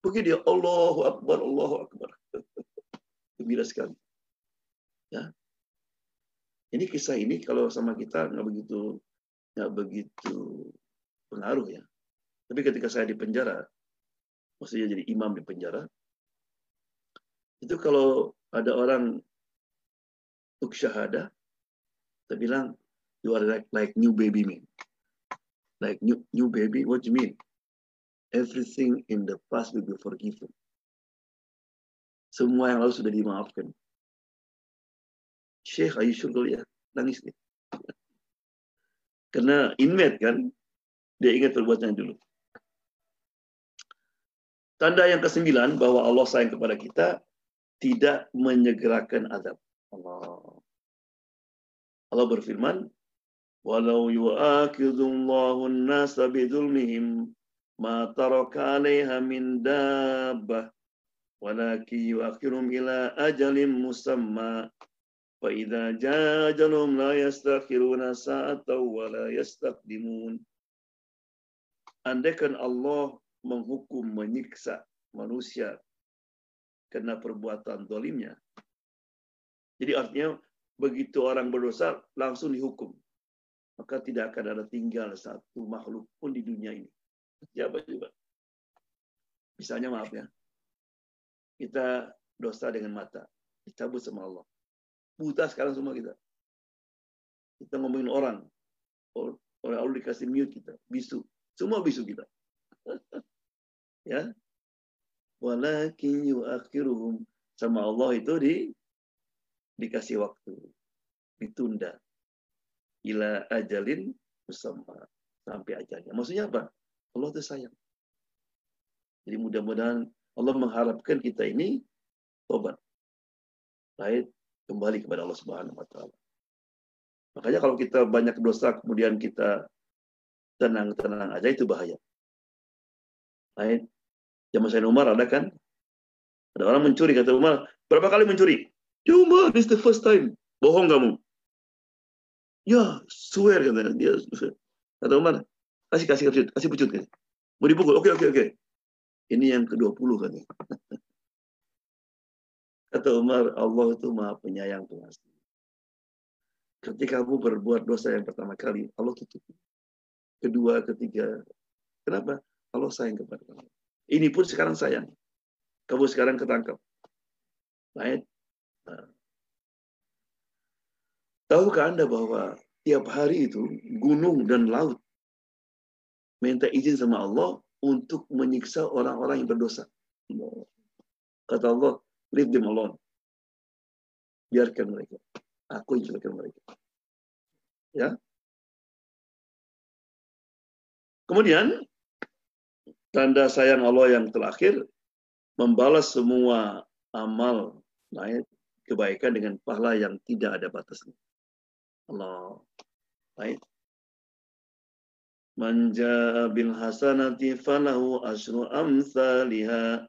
Pergi dia Allahu Akbar, Allahu Akbar. Gembira sekali. Ya, ini kisah ini kalau sama kita nggak begitu nggak begitu pengaruh ya. Tapi ketika saya di penjara, maksudnya jadi imam di penjara, itu kalau ada orang untuk syahada, saya bilang, you are like, like new baby man. Like new, new baby, what do you mean? Everything in the past will be forgiven. Semua yang lalu sudah dimaafkan. Syekh, you sure ya? Nangis nih. Karena inmate kan, dia ingat perbuatannya dulu. Tanda yang kesembilan bahwa Allah sayang kepada kita tidak menyegerakan azab. Allah. Allah berfirman, "Walau yu'akhidullahu an-nasa bidhulmihim ma taraka 'alaiha min dabbah walakin yu'akhirum ila ajalin musamma فإذا جاء أجلهم لا يستأخرون ساعة ولا يستقدمون Andaikan Allah menghukum, menyiksa manusia karena perbuatan dolimnya. Jadi artinya begitu orang berdosa langsung dihukum. Maka tidak akan ada tinggal satu makhluk pun di dunia ini. Siapa juga. Misalnya maaf ya. Kita dosa dengan mata. Dicabut sama Allah. Buta sekarang semua kita. Kita ngomongin orang. Oleh Allah dikasih mute kita. Bisu. Semua bisu kita. ya. Walakin yuakhiruhum. Sama Allah itu di dikasih waktu. Ditunda. Ila ajalin bersama sampai ajalnya. Maksudnya apa? Allah itu sayang. Jadi mudah-mudahan Allah mengharapkan kita ini tobat. Baik, kembali kepada Allah Subhanahu wa taala. Makanya kalau kita banyak dosa kemudian kita tenang-tenang aja itu bahaya. Lain. Zaman saya Umar ada kan? Ada orang mencuri kata Umar, berapa kali mencuri? Ya Umar, this the first time. Bohong kamu. Ya, swear kata dia. Kata Umar, kasih kasih kasih kasih pecut kan. Mau dipukul. Oke oke oke. Ini yang ke-20 katanya. Kata Umar, Allah itu maha penyayang pengasih. Ketika kamu berbuat dosa yang pertama kali, Allah tutup. Kedua, ketiga. Kenapa? Allah sayang kepada kamu. Ini pun sekarang sayang. Kamu sekarang ketangkap. Baik. Nah. Tahukah Anda bahwa tiap hari itu gunung dan laut minta izin sama Allah untuk menyiksa orang-orang yang berdosa. Kata Allah, leave them alone. Biarkan mereka. Aku yang biarkan mereka. Ya. Kemudian tanda sayang Allah yang terakhir membalas semua amal naik kebaikan dengan pahala yang tidak ada batasnya. Allah. Baik. Man jaa bil hasanati falahu asyru amsalha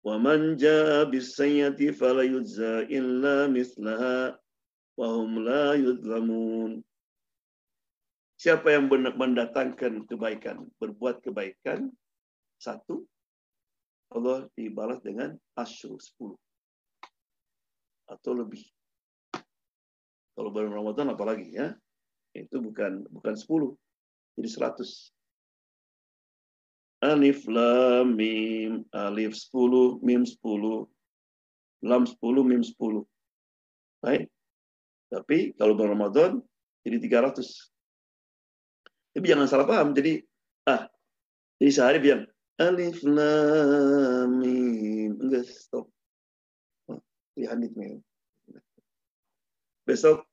wa man jaa bis sayyati fala yujza illa mislaha wa hum la yuzlamun. Siapa yang mendatangkan kebaikan, berbuat kebaikan, satu, Allah dibalas dengan asyru, sepuluh. Atau lebih. Kalau bulan Ramadan apalagi ya. Itu bukan bukan 10. Jadi 100. Alif lam mim alif 10 mim 10 lam 10 mim 10. Baik. Tapi kalau bulan Ramadan jadi 300. Tapi jangan salah paham. Jadi ah jadi sehari bilang alif lam mim enggak stop. Oh, lihat nih Besok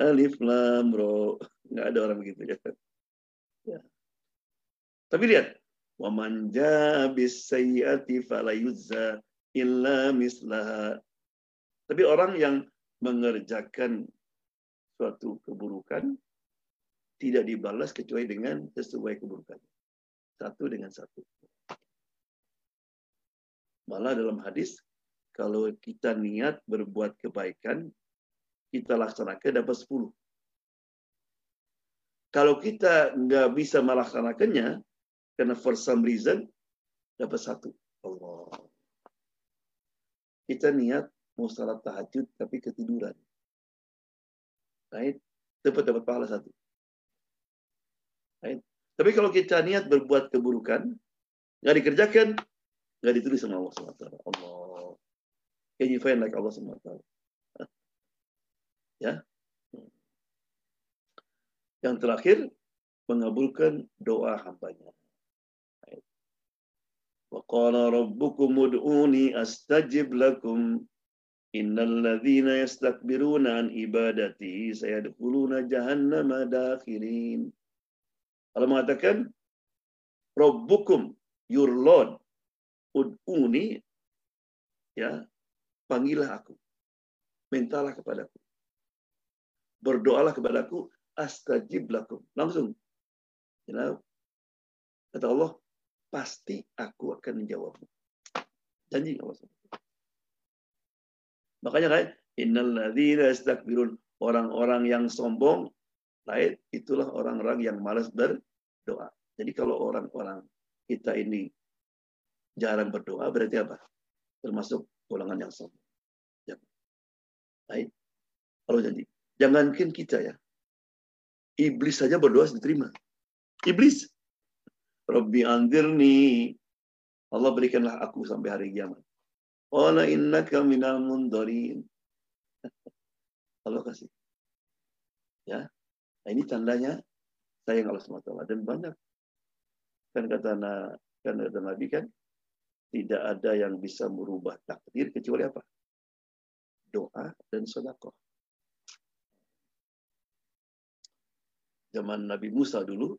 alif lam ro. Nggak ada orang begitu ya. Tapi lihat, wa man bis sayyati fala yuzza illa mislaha. Tapi orang yang mengerjakan suatu keburukan tidak dibalas kecuali dengan sesuai keburukan. Satu dengan satu. Malah dalam hadis, kalau kita niat berbuat kebaikan, kita laksanakan dapat 10. Kalau kita nggak bisa melaksanakannya, karena for some reason, dapat satu. Allah. Kita niat mau salat tahajud, tapi ketiduran. Right? Dapat dapat pahala satu. Right? Tapi kalau kita niat berbuat keburukan, nggak dikerjakan, nggak ditulis sama Allah SWT. Allah. Can you find like Allah SWT? Ya. Yang terakhir mengabulkan doa hambanya. Wa qala rabbukum ud'uni astajib lakum innal ladzina yastakbiruna an ibadati sayadkhuluna jahannama dakhirin. Allah mengatakan Rabbukum your Lord ud'uni ya panggillah aku mintalah kepadaku berdoalah kepadaku astajib lakum. Langsung. Know? Kata Allah, pasti aku akan menjawabmu. Janji Allah. Makanya kan, innal ladzina yastakbirun orang-orang yang sombong lain itulah orang-orang yang malas berdoa. Jadi kalau orang-orang kita ini jarang berdoa berarti apa? Termasuk golongan yang sombong. Ya. Baik. Kalau janji. Jangankan kita ya. Iblis saja berdoa diterima. Iblis. Rabbi andirni. Allah berikanlah aku sampai hari kiamat. Qala innaka minal mundarin. Allah kasih. Ya. Nah, ini tandanya sayang Allah SWT. Dan banyak. Kan kata, kan kata Nabi kan, tidak ada yang bisa merubah takdir kecuali apa? Doa dan sodakoh. zaman Nabi Musa dulu,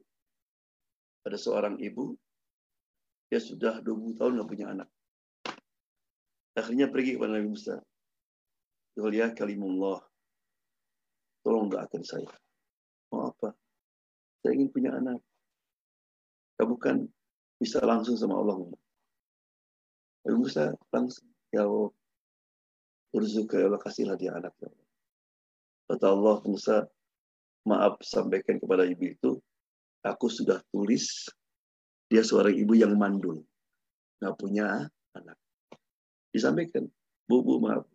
ada seorang ibu, dia sudah 20 tahun nggak punya anak. Akhirnya pergi kepada Nabi Musa. Ya kalimullah. Tolong doakan saya. Mau apa? Saya ingin punya anak. Kamu kan bisa langsung sama Allah. Nabi Musa langsung. Ya Allah. Urzuka ya Allah kasihlah dia anak. Ya Allah. Kata Allah Musa, maaf sampaikan kepada ibu itu, aku sudah tulis dia seorang ibu yang mandul, nggak punya anak. Disampaikan, bu, bu maaf,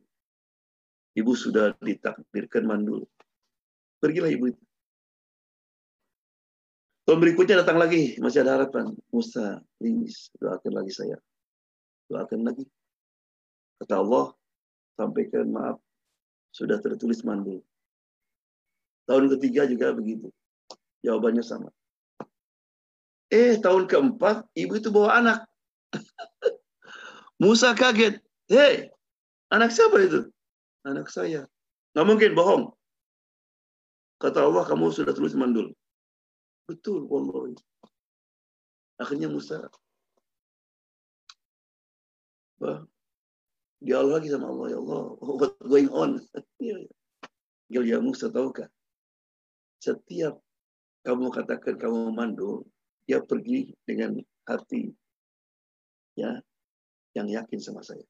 ibu sudah ditakdirkan mandul. Pergilah ibu itu. Tahun berikutnya datang lagi, masih ada harapan. Musa, please, doakan lagi saya. Doakan lagi. Kata Allah, sampaikan maaf, sudah tertulis mandul. Tahun ketiga juga begitu. Jawabannya sama. Eh, tahun keempat, ibu itu bawa anak. Musa kaget. Hei, anak siapa itu? Anak saya. Nggak mungkin bohong. Kata Allah, kamu sudah tulis mandul. Betul, Allah. Akhirnya Musa Allah lagi sama Allah ya Allah. What going on? Gil ya Musa tahukah setiap kamu katakan kamu mandul dia pergi dengan hati ya yang yakin sama saya.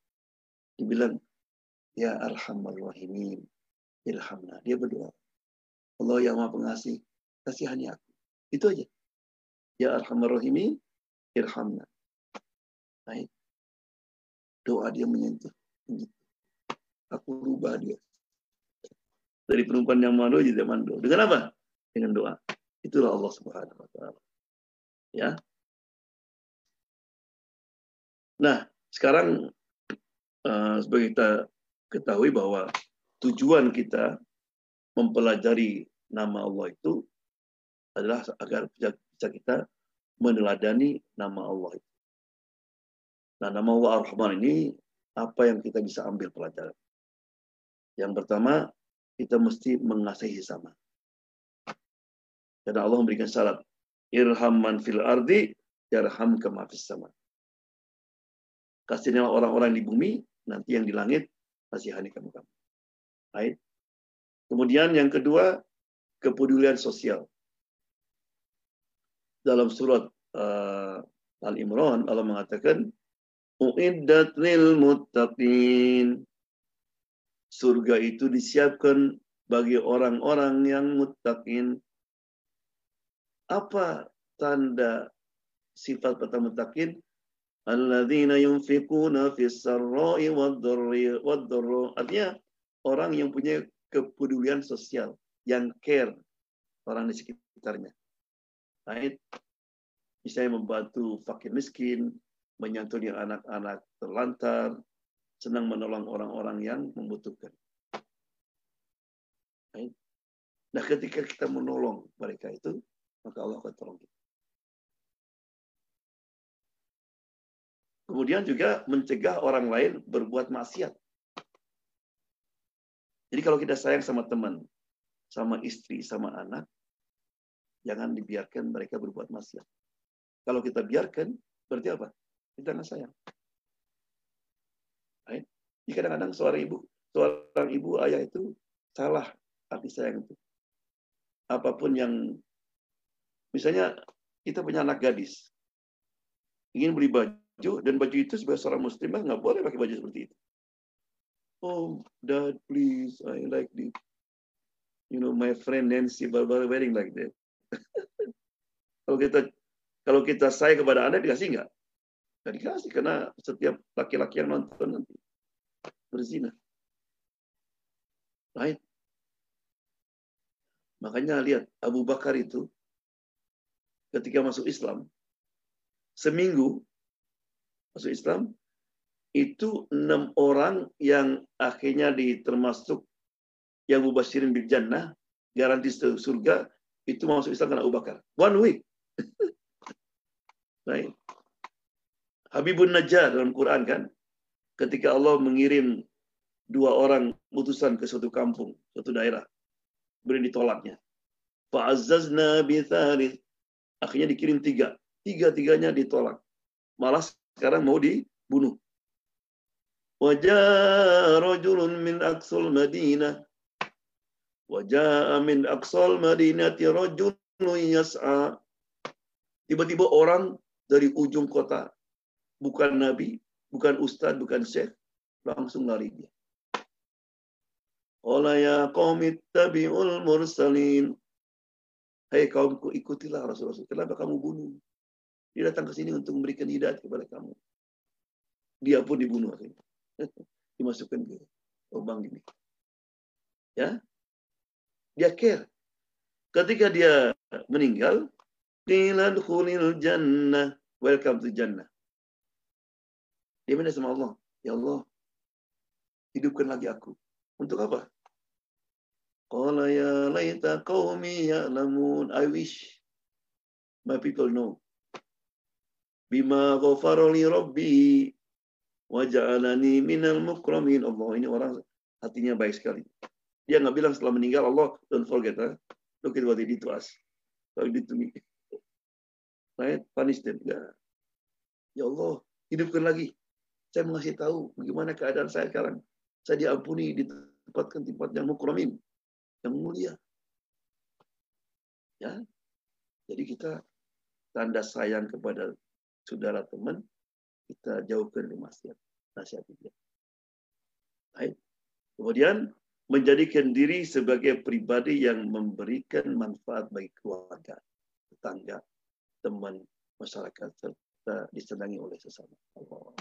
Dibilang ya arhamar rahimin ilhamna dia berdoa Allah yang maha pengasih kasihani aku. Itu aja. Ya arhamar rahimin irhamna. Baik doa dia menyentuh. Aku rubah dia. Dari perempuan yang malu jadi mandu dengan apa? Dengan doa. Itulah Allah Subhanahu wa taala. Ya. Nah, sekarang uh, sebagai kita ketahui bahwa tujuan kita mempelajari nama Allah itu adalah agar kita meneladani nama Allah itu. Nah, nama Allah Ar-Rahman ini apa yang kita bisa ambil pelajaran? Yang pertama, kita mesti mengasihi sama. Karena Allah memberikan syarat irham man fil ardi yarham kama fis sama. Kasihnya orang-orang di bumi, nanti yang di langit kasihani kamu kamu. Baik. Kemudian yang kedua, kepedulian sosial. Dalam surat uh, Al-Imran Allah mengatakan uiddat lil muttaqin. Surga itu disiapkan bagi orang-orang yang muttaqin, apa tanda sifat pertama takin? Alladzina yunfikuna fis sarra'i wad-dharri wad-dharra. Artinya orang yang punya kepedulian sosial, yang care orang di sekitarnya. Baik, misalnya membantu fakir miskin, menyantuni anak-anak terlantar, senang menolong orang-orang yang membutuhkan. Nah, ketika kita menolong mereka itu, maka Allah akan tolong kita. Kemudian juga mencegah orang lain berbuat maksiat. Jadi kalau kita sayang sama teman, sama istri, sama anak, jangan dibiarkan mereka berbuat maksiat. Kalau kita biarkan, berarti apa? Kita nggak sayang. Jadi kadang-kadang seorang ibu, seorang ibu ayah itu salah arti sayang itu. Apa pun yang Misalnya kita punya anak gadis, ingin beli baju, dan baju itu sebagai seorang muslimah nggak boleh pakai baju seperti itu. Oh, dad, please, I like the, you know, my friend Nancy Barbara wearing like that. kalau kita kalau kita sayang kepada anak dikasih nggak? Nggak dikasih karena setiap laki-laki yang nonton nanti berzina. Right? Makanya lihat Abu Bakar itu ketika masuk Islam, seminggu masuk Islam, itu enam orang yang akhirnya termasuk yang mubashirin bil jannah, garansi surga, itu masuk Islam karena Abu Bakar. One week. Right. Habibun Najjar dalam Quran kan, ketika Allah mengirim dua orang utusan ke suatu kampung, suatu daerah, beri ditolaknya. Fa'azzazna bi Akhirnya dikirim tiga. Tiga-tiganya ditolak. Malah sekarang mau dibunuh. Wajah rojulun min aqsal Madinah. Wajah min aqsal Madinah rajulun yas'a. Tiba-tiba orang dari ujung kota, bukan nabi, bukan ustadz, bukan syekh, langsung lari dia. Qala ya qaumit tabi'ul mursalin. Hai kaumku ikutilah Rasul-Rasul. Kenapa kamu bunuh? Dia datang ke sini untuk memberikan hidayat kepada kamu. Dia pun dibunuh akhirnya. Dimasukkan ke lubang ini. Ya. Dia care. Ketika dia meninggal, qila khulil jannah. Welcome to jannah. Dia minta sama Allah. Ya Allah, hidupkan lagi aku. Untuk apa? Qala ya laita qaumi ya'lamun. I wish my people know. Bima ghafara li rabbi wa ja'alani minal mukramin. Allah ini orang hatinya baik sekali. Dia nggak bilang setelah meninggal Allah don't forget huh? look at what he did to us. What he did to me. Right? Punish them. Ya. ya Allah, hidupkan lagi. Saya mengasih tahu bagaimana keadaan saya sekarang. Saya diampuni, ditempatkan tempat yang mukramin, yang mulia. Ya, jadi kita tanda sayang kepada saudara teman, kita jauhkan dari maksiat. Nasihat dia. Baik. Kemudian menjadikan diri sebagai pribadi yang memberikan manfaat bagi keluarga, tetangga, teman, masyarakat, serta disenangi oleh sesama. Allah.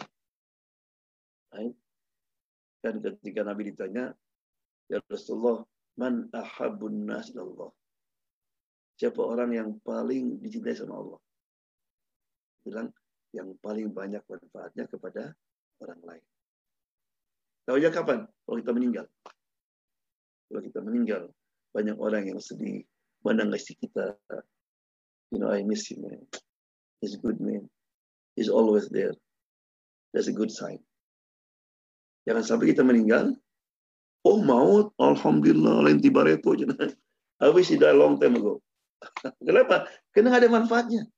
Dan ketika Nabi ditanya, Ya Rasulullah, man ahabun nas. Siapa orang yang paling dicintai sama Allah? Bilang, yang paling banyak manfaatnya kepada orang lain. Tahu ya kapan? Kalau kita meninggal. Kalau kita meninggal, banyak orang yang sedih menangisi kita. You know, I miss him, man. He's a good man. He's always there. That's a good sign. Jangan sampai kita meninggal. Oh maut, Alhamdulillah, lain tiba repo. He died long time ago. Kenapa? Karena ada manfaatnya.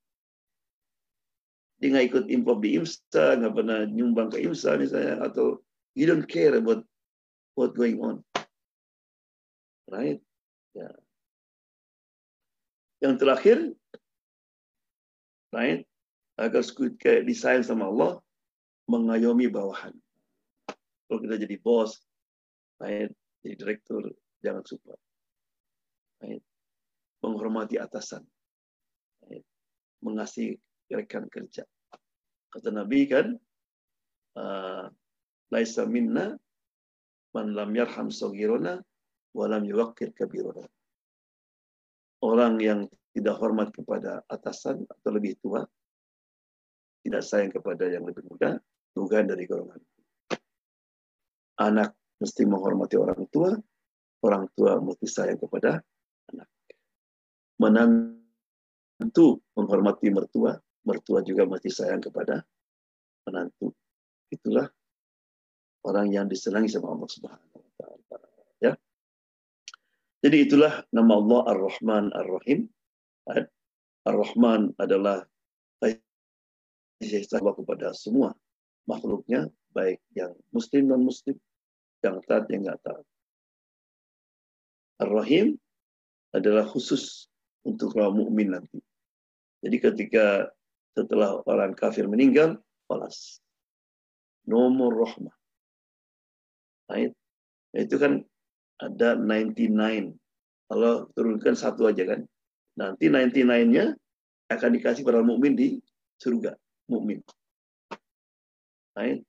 Dia nggak ikut improv di IMSA, nggak pernah nyumbang ke IMSA misalnya, atau you don't care about what going on. Right? Ya. Yang terakhir, right? Agar kayak disayang sama Allah, mengayomi bawahan. Kalau kita jadi bos, right? jadi direktur, jangan suka. Right? Menghormati atasan. Right? Mengasihi rekan kerja. Kata Nabi kan, uh, laisa minna man lam yarham sogirona walam yuwakir kabirona. Orang yang tidak hormat kepada atasan atau lebih tua, tidak sayang kepada yang lebih muda, bukan dari golongan anak mesti menghormati orang tua, orang tua mesti sayang kepada anak. Menantu menghormati mertua, mertua juga mesti sayang kepada menantu. Itulah orang yang disenangi sama Allah Subhanahu wa taala. Ya. Jadi itulah nama Allah Ar-Rahman Ar-Rahim. Ar-Rahman adalah kasih kepada semua makhluknya baik yang muslim non muslim, yang taat yang nggak taat. Ar-Rahim adalah khusus untuk kaum mukmin nanti. Jadi ketika setelah orang kafir meninggal, balas. Nomor rahmah. Nah, itu kan ada 99. Kalau turunkan satu aja kan. Nanti 99-nya akan dikasih pada mukmin di surga. Mukmin. Uh,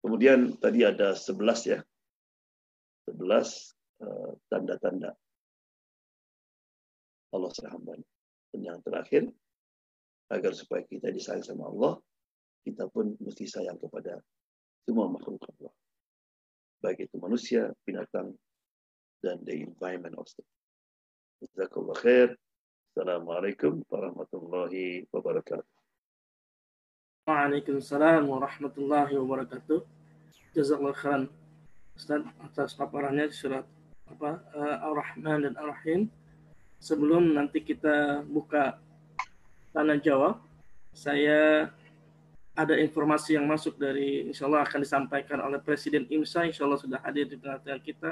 kemudian tadi ada 11 ya. 11 uh, tanda-tanda Allah hambanya. Dan yang terakhir, agar supaya kita disayang sama Allah, kita pun mesti sayang kepada semua makhluk Allah. Baik itu manusia, binatang, dan the environment also. Jazakallah khair. Assalamualaikum warahmatullahi wabarakatuh. Waalaikumsalam warahmatullahi wabarakatuh. Jazakallah khairan Ustaz atas paparannya surat apa uh, Ar-Rahman dan Ar-Rahim. Sebelum nanti kita buka tanya jawab, saya ada informasi yang masuk dari insya Allah akan disampaikan oleh Presiden IMSA, insya Allah sudah hadir di tengah-tengah kita,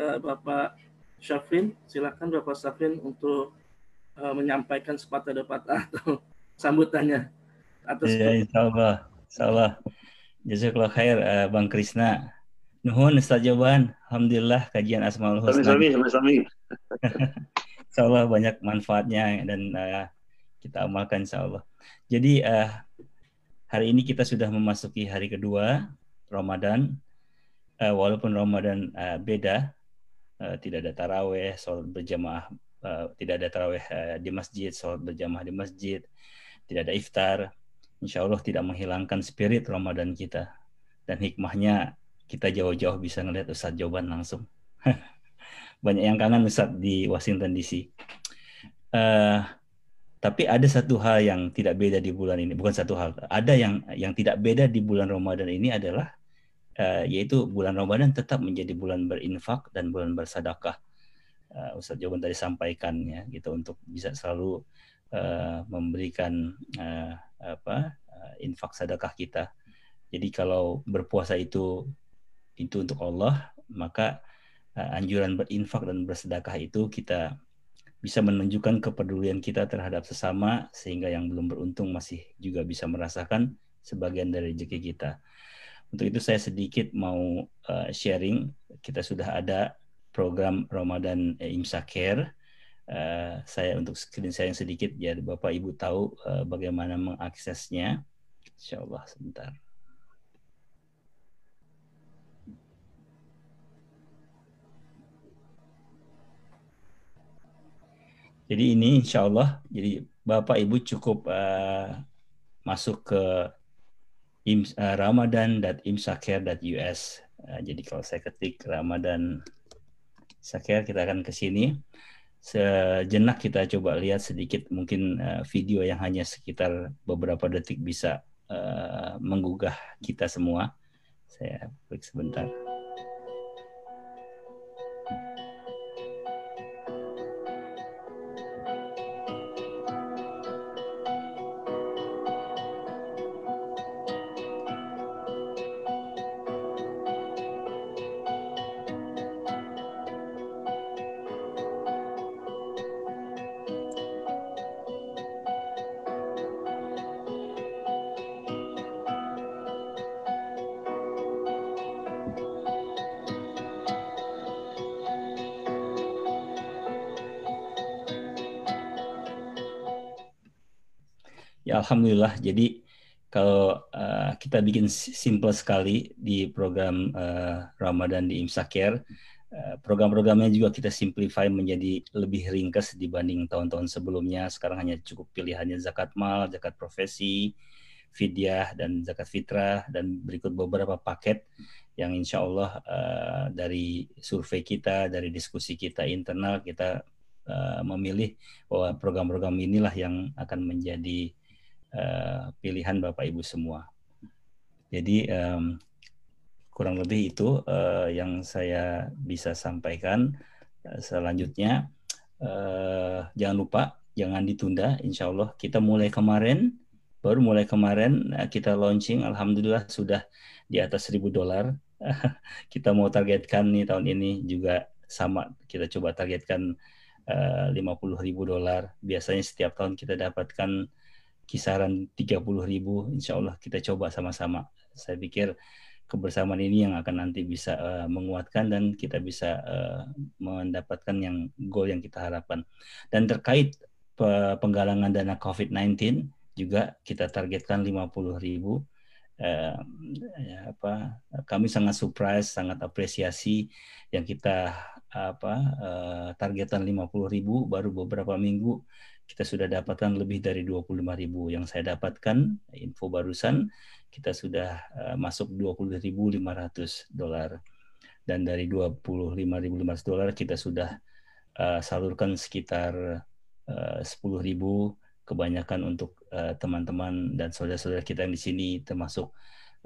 uh, Bapak Syafrin. Silakan Bapak Syafrin untuk uh, menyampaikan sepatah patah atau sambutannya atas ya, insya Allah insya Allah jazakallah khair uh, Bang Krisna nuhun Ustaz jawaban Alhamdulillah kajian Asmaul Husna. Sami sami sami insya Allah banyak manfaatnya dan uh, kita amalkan insya Allah jadi uh, hari ini kita sudah memasuki hari kedua Ramadan. Uh, walaupun Ramadan uh, beda uh, tidak ada taraweh sholat berjamaah uh, tidak ada taraweh uh, di masjid sholat berjamaah di masjid tidak ada iftar insya Allah tidak menghilangkan spirit Ramadan kita. Dan hikmahnya kita jauh-jauh bisa ngelihat Ustadz jawaban langsung. Banyak yang kangen Ustadz di Washington DC. Uh, eh, tapi ada satu hal yang tidak beda di bulan ini, bukan satu hal. Ada yang yang tidak beda di bulan Ramadan ini adalah uh, yaitu bulan Ramadan tetap menjadi bulan berinfak dan bulan bersadakah. Uh, Ustadz jawaban tadi sampaikan ya gitu untuk bisa selalu uh, memberikan uh, apa uh, infak sedekah kita. Jadi kalau berpuasa itu itu untuk Allah, maka uh, anjuran berinfak dan bersedekah itu kita bisa menunjukkan kepedulian kita terhadap sesama sehingga yang belum beruntung masih juga bisa merasakan sebagian dari rezeki kita. Untuk itu saya sedikit mau uh, sharing. Kita sudah ada program Ramadan Imsak Care. Uh, saya untuk screen yang sedikit biar Bapak Ibu tahu uh, bagaimana mengaksesnya. Insya Allah sebentar. Jadi ini insya Allah, jadi Bapak Ibu cukup uh, masuk ke im, uh, ramadan.imsaker.us. Uh, jadi kalau saya ketik Ramadan Saker, kita akan ke sini. Sejenak kita coba lihat sedikit mungkin uh, video yang hanya sekitar beberapa detik bisa uh, menggugah kita semua. Saya klik sebentar. Alhamdulillah. Jadi kalau uh, kita bikin simple sekali di program uh, Ramadan di Imsakir, uh, program-programnya juga kita simplify menjadi lebih ringkas dibanding tahun-tahun sebelumnya. Sekarang hanya cukup pilihannya zakat mal, zakat profesi, fidyah dan zakat fitrah dan berikut beberapa paket yang insya Allah uh, dari survei kita, dari diskusi kita internal kita memilih bahwa program-program inilah yang akan menjadi uh, pilihan Bapak Ibu semua. Jadi um, kurang lebih itu uh, yang saya bisa sampaikan. Uh, selanjutnya uh, jangan lupa jangan ditunda. Insya Allah kita mulai kemarin baru mulai kemarin kita launching. Alhamdulillah sudah di atas 1000 dolar. kita mau targetkan nih tahun ini juga sama kita coba targetkan uh, 50 ribu dolar. Biasanya setiap tahun kita dapatkan kisaran 30 ribu insya Allah kita coba sama-sama. Saya pikir kebersamaan ini yang akan nanti bisa uh, menguatkan dan kita bisa uh, mendapatkan yang goal yang kita harapkan. Dan terkait penggalangan dana COVID-19 juga kita targetkan 50 ribu. Uh, ya, apa kami sangat surprise sangat apresiasi yang kita apa uh, targetan 50 ribu baru beberapa minggu kita sudah dapatkan lebih dari 25 ribu. Yang saya dapatkan info barusan kita sudah uh, masuk 20.500 dolar dan dari 25.500 dolar kita sudah uh, salurkan sekitar uh, 10.000 kebanyakan untuk teman-teman uh, dan saudara-saudara kita yang di sini termasuk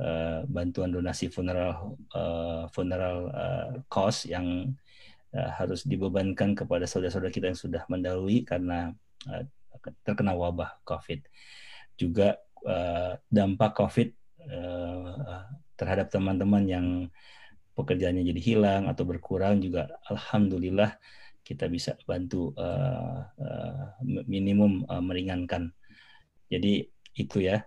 uh, bantuan donasi funeral uh, funeral uh, cost yang harus dibebankan kepada saudara-saudara kita yang sudah mendahului karena Eh, terkena wabah COVID. Juga uh, dampak COVID uh, terhadap teman-teman yang pekerjaannya jadi hilang atau berkurang juga alhamdulillah kita bisa bantu minimum meringankan. Jadi itu ya.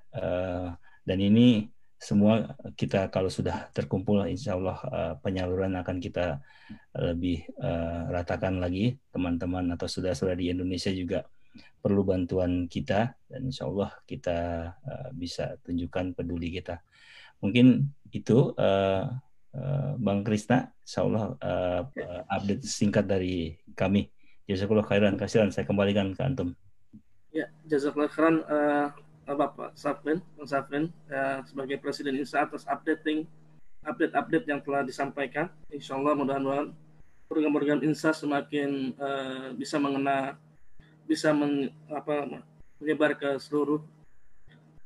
Dan ini semua kita kalau sudah terkumpul insya Allah penyaluran akan kita lebih ratakan lagi teman-teman atau saudara-saudara di Indonesia juga perlu bantuan kita dan insya Allah kita uh, bisa tunjukkan peduli kita. Mungkin itu uh, uh, Bang Krisna, insya Allah uh, update singkat dari kami. Jazakallah khairan, kasihan saya kembalikan ke Antum. Ya, jazakallah khairan uh, Bapak Safrin, Bang Safrin uh, sebagai Presiden INSA atas updating update-update yang telah disampaikan. Insya Allah mudah-mudahan program-program insa semakin uh, bisa mengena, bisa men, apa, menyebar ke seluruh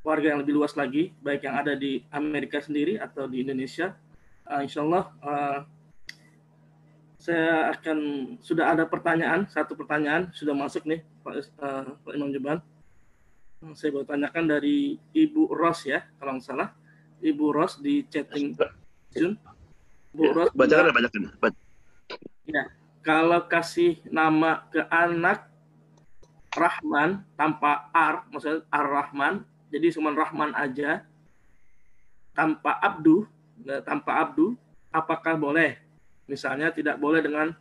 warga yang lebih luas lagi, baik yang ada di Amerika sendiri atau di Indonesia. Uh, insya Allah uh, saya akan sudah ada pertanyaan, satu pertanyaan sudah masuk nih Pak, uh, Pak Imam Jeban. Saya mau tanyakan dari Ibu Ros ya, kalau nggak salah. Ibu Ros di chatting Jun. Bu ya, Ros. Bacakan bacakan. Ya, kalau kasih nama ke anak Rahman tanpa Ar, maksudnya Ar-Rahman, jadi cuma Rahman aja, tanpa Abdu, tanpa Abdu, apakah boleh? Misalnya tidak boleh dengan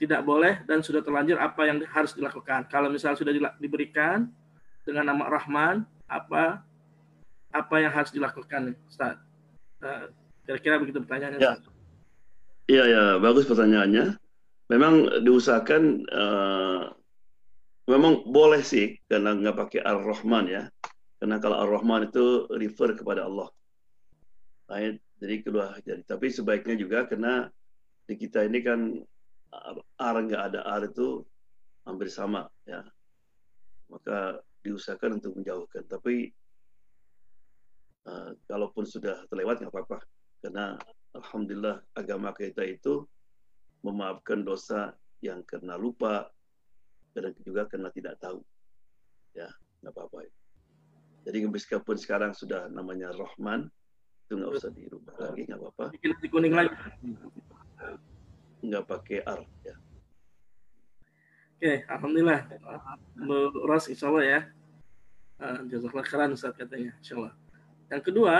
tidak boleh dan sudah terlanjur apa yang harus dilakukan. Kalau misalnya sudah diberikan dengan nama Rahman, apa apa yang harus dilakukan, Ustaz? Uh, Kira-kira begitu pertanyaannya. Ya. Iya, ya, bagus pertanyaannya. Memang diusahakan, uh, memang boleh sih, karena nggak pakai Ar-Rahman ya. Karena kalau Ar-Rahman itu refer kepada Allah. Nah, jadi kedua, jadi tapi sebaiknya juga karena di kita ini kan ar nggak ada ar itu hampir sama ya. Maka diusahakan untuk menjauhkan. Tapi uh, kalaupun sudah terlewat nggak apa-apa karena alhamdulillah agama kita itu memaafkan dosa yang karena lupa dan juga karena tidak tahu. Ya, nggak apa-apa. Jadi meskipun sekarang sudah namanya Rahman, itu nggak usah dirubah lagi, nggak apa-apa. Bikin kuning lagi. Nggak pakai R, ya. Oke, alhamdulillah. Ras insya Allah ya. Uh, Jazakallah keren Ustaz katanya, insya Allah. Yang kedua,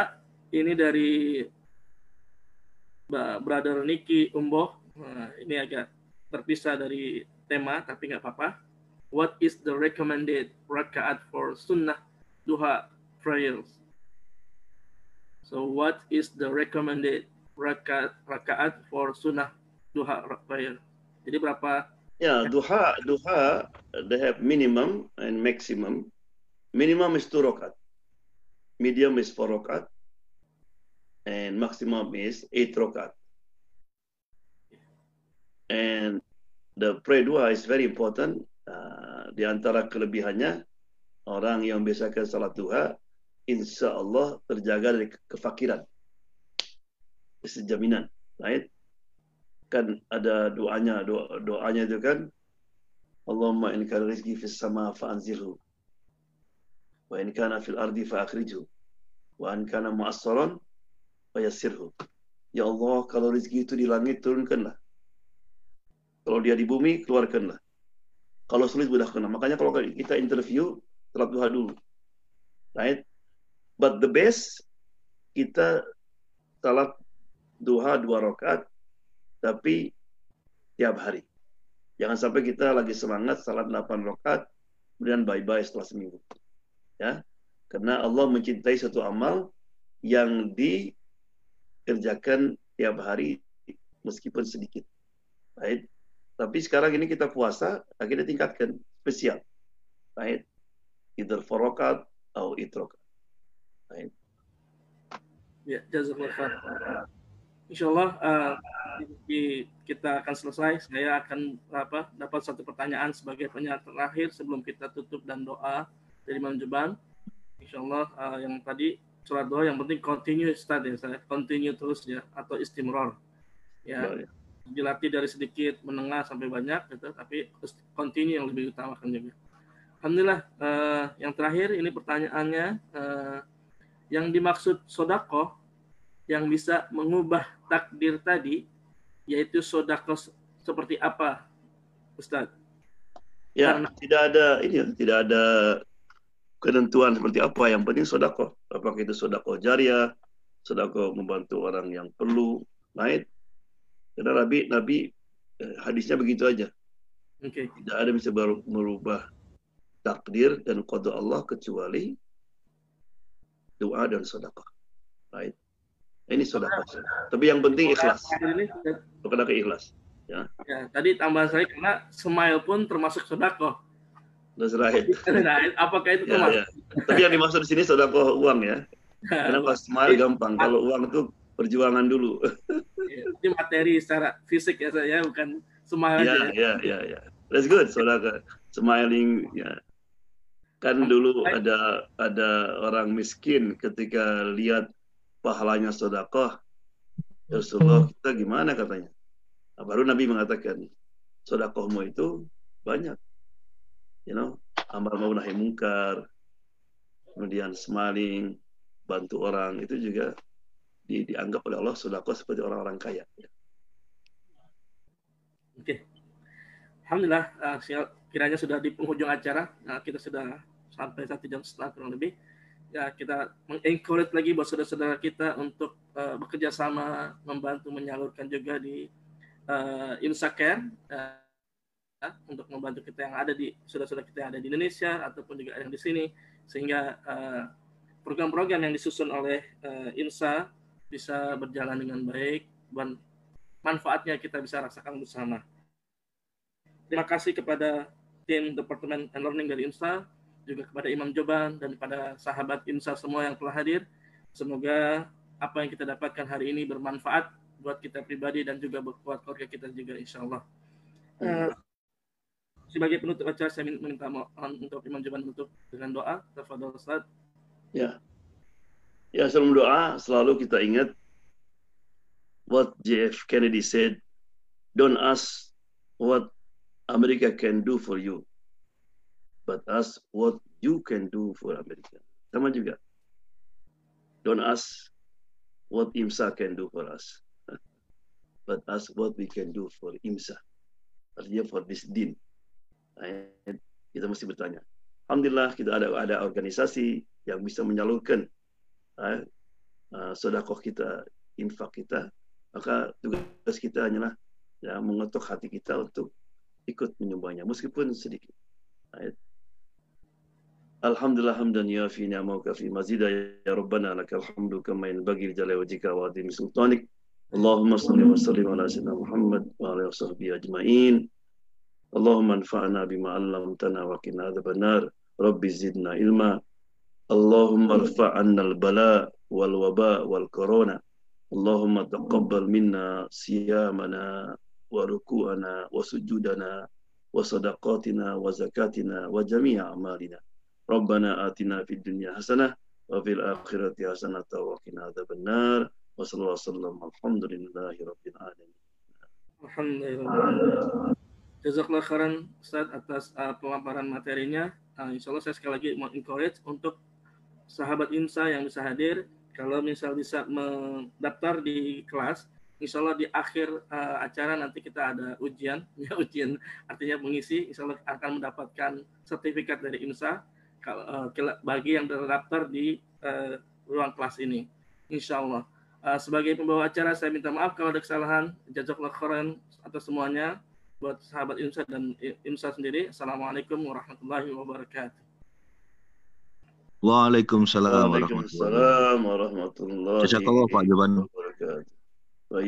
ini dari Brother Niki Umboh. Nah, ini agak terpisah dari tema, tapi nggak apa-apa. What is the recommended rakaat for sunnah duha prayers? So what is the recommended rakaat rakaat for sunnah duha prayer? Jadi berapa? Ya, duha duha they have minimum and maximum. Minimum is two rakaat. Medium is four rakaat and maximum is 8 rokat. And the pray dua is very important. Uh, di antara kelebihannya, orang yang biasakan salat duha, insya Allah terjaga dari kefakiran. Itu jaminan. Right? Kan ada doanya, doa, doanya itu kan, Allahumma in kana rizki fis sama. Wa in kana fil ardi fa'akhrijhu. Wa in kana mu'assaran Fayasirhu. Ya Allah, kalau rezeki itu di langit, turunkanlah. Kalau dia di bumi, keluarkanlah. Kalau sulit, mudahkanlah. Makanya kalau kita interview, salat duha dulu. Right? But the best, kita salat duha dua rakaat, tapi tiap hari. Jangan sampai kita lagi semangat salat 8 rakaat, kemudian bye-bye setelah seminggu. Ya, karena Allah mencintai satu amal yang di kerjakan tiap hari meskipun sedikit. Baik. Tapi sekarang ini kita puasa, akhirnya tingkatkan spesial. Baik. Either forokat atau itrokat. Baik. Ya, jazakallah Insya Allah uh, kita akan selesai. Saya akan apa dapat satu pertanyaan sebagai penyanyi terakhir sebelum kita tutup dan doa dari Imam Jeban. Insya Allah uh, yang tadi sholat doa yang penting continue study saya continue terus ya atau istimror ya, ya, ya. Dilatih dari sedikit menengah sampai banyak gitu tapi continue yang lebih utamakan juga alhamdulillah uh, yang terakhir ini pertanyaannya uh, yang dimaksud sodako yang bisa mengubah takdir tadi yaitu sodako seperti apa Ustadz? Ya, Karena, tidak ada ini tidak ada ketentuan seperti apa. Yang penting sodako. Apakah itu sodako jariah, sodako membantu orang yang perlu, naik. Karena Nabi, Nabi eh, hadisnya begitu aja. Okay. Tidak ada bisa baru merubah takdir dan kode Allah kecuali doa dan sodako. Right? Ini sodako. Tapi yang penting ikhlas. Bukan ikhlas. Ya. ya. Tadi tambahan saya karena smile pun termasuk right. Nah, apakah itu ya, ya. Tapi yang dimaksud di sini sodako uang ya. Karena kalau smile gampang. Kalau uang itu perjuangan dulu. Ya, ini materi secara fisik ya saya bukan smile ya. Ya, ya, ya. That's good, saudara. Smiling, ya. Kan dulu ada ada orang miskin ketika lihat pahalanya sodakoh. Ya Rasulullah kita gimana katanya. Nah, baru Nabi mengatakan, sodakohmu itu banyak. You know, amal mau nahi mungkar, kemudian smiling, bantu orang, itu juga di, dianggap oleh Allah sodakoh seperti orang-orang kaya. Oke. Alhamdulillah, uh, kiranya sudah di penghujung acara. Uh, kita sudah sampai satu jam setengah kurang lebih. Ya, kita mengencourage lagi buat saudara-saudara kita untuk uh, bekerja sama, membantu menyalurkan juga di uh, Insacare uh, untuk membantu kita yang ada di saudara-saudara kita yang ada di Indonesia ataupun juga yang di sini sehingga program-program yang disusun oleh uh, INSA bisa berjalan dengan baik dan manfaatnya kita bisa rasakan bersama. Terima kasih kepada tim Departemen and Learning dari INSA, juga kepada Imam Joban dan kepada sahabat INSA semua yang telah hadir. Semoga apa yang kita dapatkan hari ini bermanfaat buat kita pribadi dan juga buat keluarga kita juga insya Allah. Uh, sebagai penutup acara saya minta mohon untuk Imam Joban menutup dengan doa. Tafadhol Ustaz. Ya. Ya, sebelum doa selalu kita ingat what JF Kennedy said, don't ask what America can do for you, but ask what you can do for America. Sama juga. Don't ask what IMSA can do for us, but ask what we can do for IMSA. Artinya for this din. Nah, kita mesti bertanya. Alhamdulillah kita ada ada organisasi yang bisa menyalurkan uh, sodakoh kita, infak kita, maka tugas kita hanyalah ya, mengetuk hati kita untuk ikut menyumbangnya meskipun sedikit. Ayat. Alhamdulillah hamdan ya fi ni'amaka fi mazida ya rabbana lakal hamdu kama yanbaghi li jalali wajhika wa adhimi sultanik. Allahumma salli wa sallim ala sayyidina Muhammad wa ala sahbihi ajma'in. Allahumma anfa'na bima 'allamtana wa qina adhaban nar. Rabbi zidna ilma. Allahumma rfa' 'anna al-bala wal waba wal corona. Allahumma taqabbal minna siyamana wa ruku'ana wa sujudana wa sadaqatina wa zakatina wa jami'a amalina. Rabbana atina fid dunya hasanah wa fil akhirati hasanah wa qina adzaban nar. Wa sallallahu wasallam alhamdulillahi rabbil alamin. Alhamdulillah. Jazakallah khairan Ustaz atas uh, pemaparan materinya. Uh, insya Allah saya sekali lagi mau encourage untuk sahabat INSA yang bisa hadir. Kalau misal bisa mendaftar di kelas, insya Allah di akhir uh, acara nanti kita ada ujian, ya ujian artinya mengisi, insya Allah akan mendapatkan sertifikat dari INSA uh, bagi yang terdaftar di uh, ruang kelas ini, insya Allah. Uh, sebagai pembawa acara saya minta maaf kalau ada kesalahan, jazakallah khairan atas semuanya buat sahabat IMSA dan IMSA sendiri. Assalamualaikum warahmatullahi wabarakatuh. Waalaikumsalam warahmatullahi wabarakatuh. Jazakallah Pak Jaban. Wa.